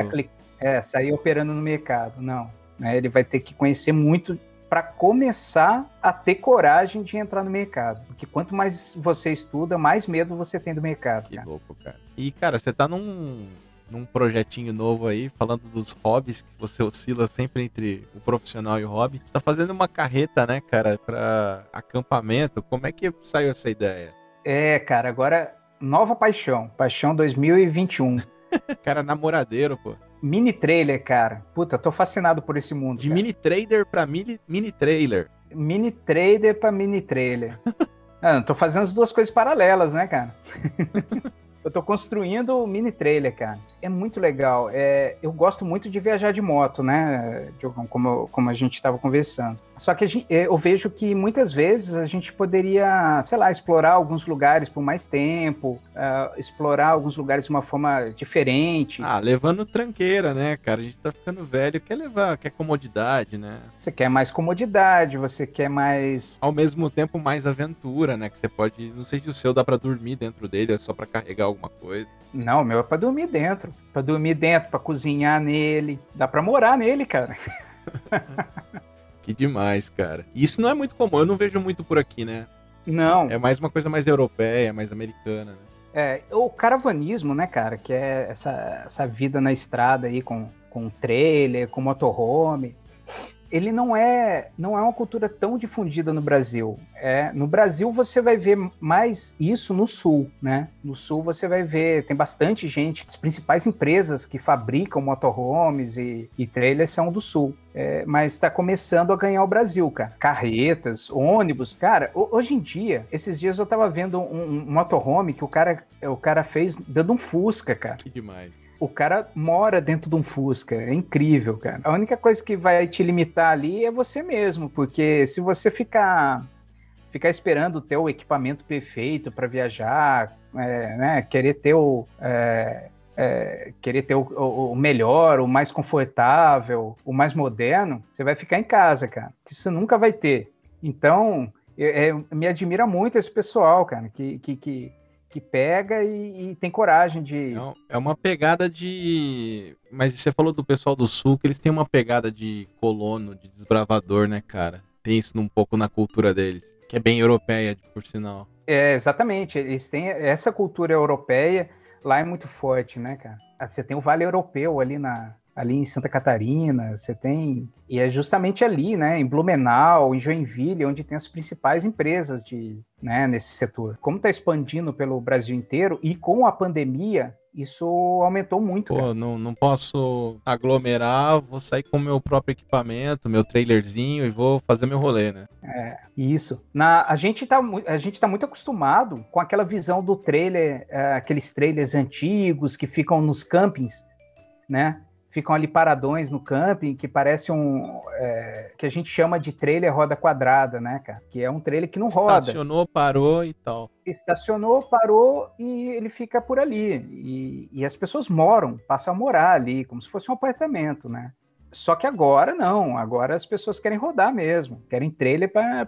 É, sair operando no mercado. Não. Né? Ele vai ter que conhecer muito para começar a ter coragem de entrar no mercado. Porque quanto mais você estuda, mais medo você tem do mercado. Que cara. louco, cara. E, cara, você tá num, num projetinho novo aí, falando dos hobbies, que você oscila sempre entre o profissional e o hobby. Você tá fazendo uma carreta, né, cara, para acampamento. Como é que saiu essa ideia? É, cara, agora nova paixão. Paixão 2021. cara, namoradeiro, pô. Mini trailer, cara. Puta, tô fascinado por esse mundo. De cara. mini trader pra mini, mini trailer. Mini trader pra mini trailer. ah, tô fazendo as duas coisas paralelas, né, cara? eu tô construindo o mini trailer, cara. É muito legal. É, eu gosto muito de viajar de moto, né, Diogão, como, como a gente estava conversando. Só que gente, é, eu vejo que muitas vezes a gente poderia, sei lá, explorar alguns lugares por mais tempo, uh, explorar alguns lugares de uma forma diferente. Ah, levando tranqueira, né, cara? A gente tá ficando velho, quer levar, quer comodidade, né? Você quer mais comodidade, você quer mais. Ao mesmo tempo, mais aventura, né? Que você pode. Não sei se o seu dá para dormir dentro dele, é só para carregar alguma coisa. Não, o meu é pra dormir dentro. Pra dormir dentro, pra cozinhar nele. Dá pra morar nele, cara. que demais, cara. Isso não é muito comum, eu não vejo muito por aqui, né? Não. É mais uma coisa mais europeia, mais americana, né? É, o caravanismo, né, cara, que é essa, essa vida na estrada aí com, com trailer, com motorhome ele não é não é uma cultura tão difundida no Brasil. É, no Brasil você vai ver mais isso no sul, né? No sul você vai ver tem bastante gente. As principais empresas que fabricam motorhomes e, e trailers são do sul. É, mas está começando a ganhar o Brasil, cara. Carretas, ônibus, cara. Hoje em dia, esses dias eu tava vendo um, um motorhome que o cara o cara fez dando um Fusca, cara. Que demais o cara mora dentro de um Fusca. É incrível, cara. A única coisa que vai te limitar ali é você mesmo, porque se você ficar ficar esperando ter o equipamento perfeito para viajar, é, né, querer ter o é, é, querer ter o, o, melhor, o mais confortável, o mais moderno, você vai ficar em casa, cara. Que isso nunca vai ter. Então, é, me admira muito esse pessoal, cara, que, que, que que pega e, e, tem coragem de. É uma pegada de. Mas você falou do pessoal do sul que eles têm uma pegada de colono, de desbravador, né, cara? Tem isso um pouco na cultura deles, que é bem europeia, por sinal. É, exatamente. Eles têm essa cultura europeia lá é muito forte, né, cara? Ah, você tem o Vale Europeu ali na, ali em Santa Catarina, você tem. E é justamente ali, né, em Blumenau, em Joinville, onde tem as principais empresas de, né, nesse setor. Como está expandindo pelo Brasil inteiro e com a pandemia, Isso aumentou muito. Pô, não, não posso aglomerar, vou sair com o meu próprio equipamento, meu trailerzinho e vou fazer meu rolê, né? É, isso. Na, a, gente tá, a gente tá muito acostumado com aquela visão do trailer, é, aqueles trailers antigos que ficam nos campings, né? Ficam ali paradões no camping, que parece um. É, que a gente chama de trailer roda quadrada, né, cara? Que é um trailer que não roda. Estacionou, parou e tal. Estacionou, parou e ele fica por ali. E, e as pessoas moram, passam a morar ali, como se fosse um apartamento, né? Só que agora não, agora as pessoas querem rodar mesmo, querem trailer para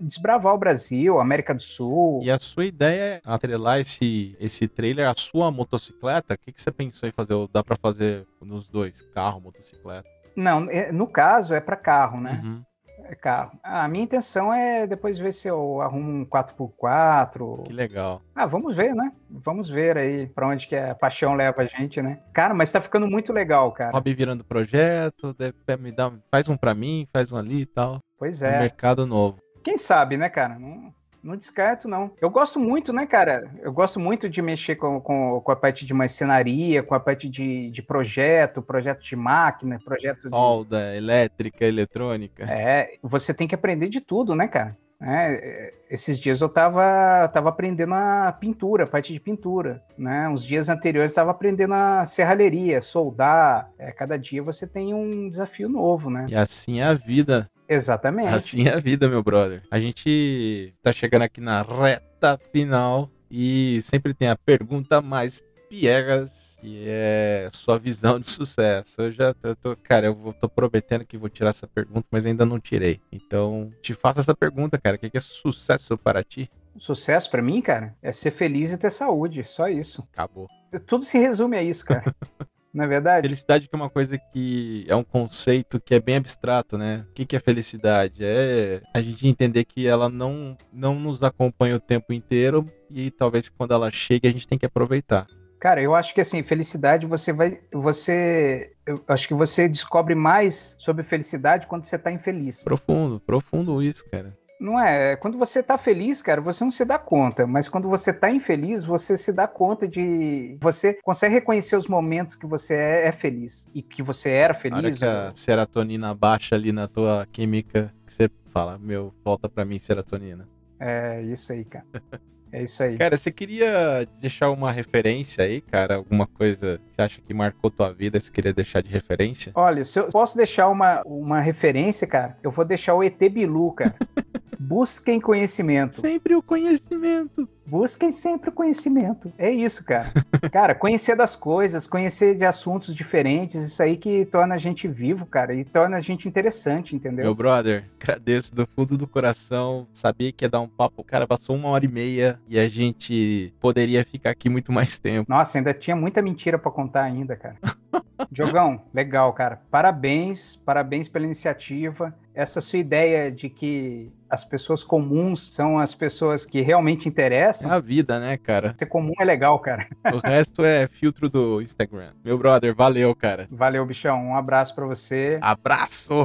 desbravar o Brasil, América do Sul. E a sua ideia é atrelar esse, esse trailer à sua motocicleta? O que, que você pensou em fazer? Ou dá para fazer nos dois, carro, motocicleta? Não, é, no caso é para carro, né? Uhum. É carro. A minha intenção é depois ver se eu arrumo um 4x4. Que legal. Ah, vamos ver, né? Vamos ver aí pra onde que a paixão leva a gente, né? Cara, mas tá ficando muito legal, cara. Hobby virando projeto, me dar, faz um pra mim, faz um ali e tal. Pois é. mercado novo. Quem sabe, né, cara? Não, não descarto, não. Eu gosto muito, né, cara? Eu gosto muito de mexer com, com, com a parte de marcenaria, com a parte de, de projeto, projeto de máquina, projeto de. Solda, elétrica, eletrônica. É, você tem que aprender de tudo, né, cara? É, esses dias eu tava, tava aprendendo a pintura, a parte de pintura, né? Uns dias anteriores eu tava aprendendo a serralheria, soldar. É, cada dia você tem um desafio novo, né? E assim é a vida. Exatamente. Assim é a vida, meu brother. A gente tá chegando aqui na reta final e sempre tem a pergunta mais piegas, que é sua visão de sucesso. Eu já eu tô, cara, eu tô prometendo que vou tirar essa pergunta, mas ainda não tirei. Então, te faço essa pergunta, cara. O que é sucesso para ti? Sucesso para mim, cara, é ser feliz e ter saúde, só isso. Acabou. Tudo se resume a isso, cara. Não é verdade? Felicidade que é uma coisa que é um conceito que é bem abstrato, né? O que, é felicidade? É a gente entender que ela não, não nos acompanha o tempo inteiro e talvez quando ela chegue a gente tem que aproveitar. Cara, eu acho que assim, felicidade você vai. Você. Eu acho que você descobre mais sobre felicidade quando você tá infeliz. Profundo, profundo isso, cara. Não é? Quando você tá feliz, cara, você não se dá conta. Mas quando você tá infeliz, você se dá conta de. Você consegue reconhecer os momentos que você é, é feliz. E que você era feliz. A hora que a serotonina baixa ali na tua química, que você fala, meu, volta pra mim serotonina. É, isso aí, cara. É isso aí. Cara, você queria deixar uma referência aí, cara? Alguma coisa que você acha que marcou tua vida, você queria deixar de referência? Olha, se eu posso deixar uma, uma referência, cara, eu vou deixar o ET Bilu, cara. Busquem conhecimento. Sempre o conhecimento. Busquem sempre o conhecimento. É isso, cara. cara, conhecer das coisas, conhecer de assuntos diferentes, isso aí que torna a gente vivo, cara, e torna a gente interessante, entendeu? Meu brother, agradeço do fundo do coração. Sabia que ia dar um papo, cara, passou uma hora e meia e a gente poderia ficar aqui muito mais tempo. Nossa, ainda tinha muita mentira para contar ainda, cara. Diogão, legal, cara. Parabéns, parabéns pela iniciativa. Essa sua ideia de que as pessoas comuns são as pessoas que realmente interessam. É a vida, né, cara? Ser comum é legal, cara. O resto é filtro do Instagram. Meu brother, valeu, cara. Valeu, bichão. Um abraço para você. Abraço!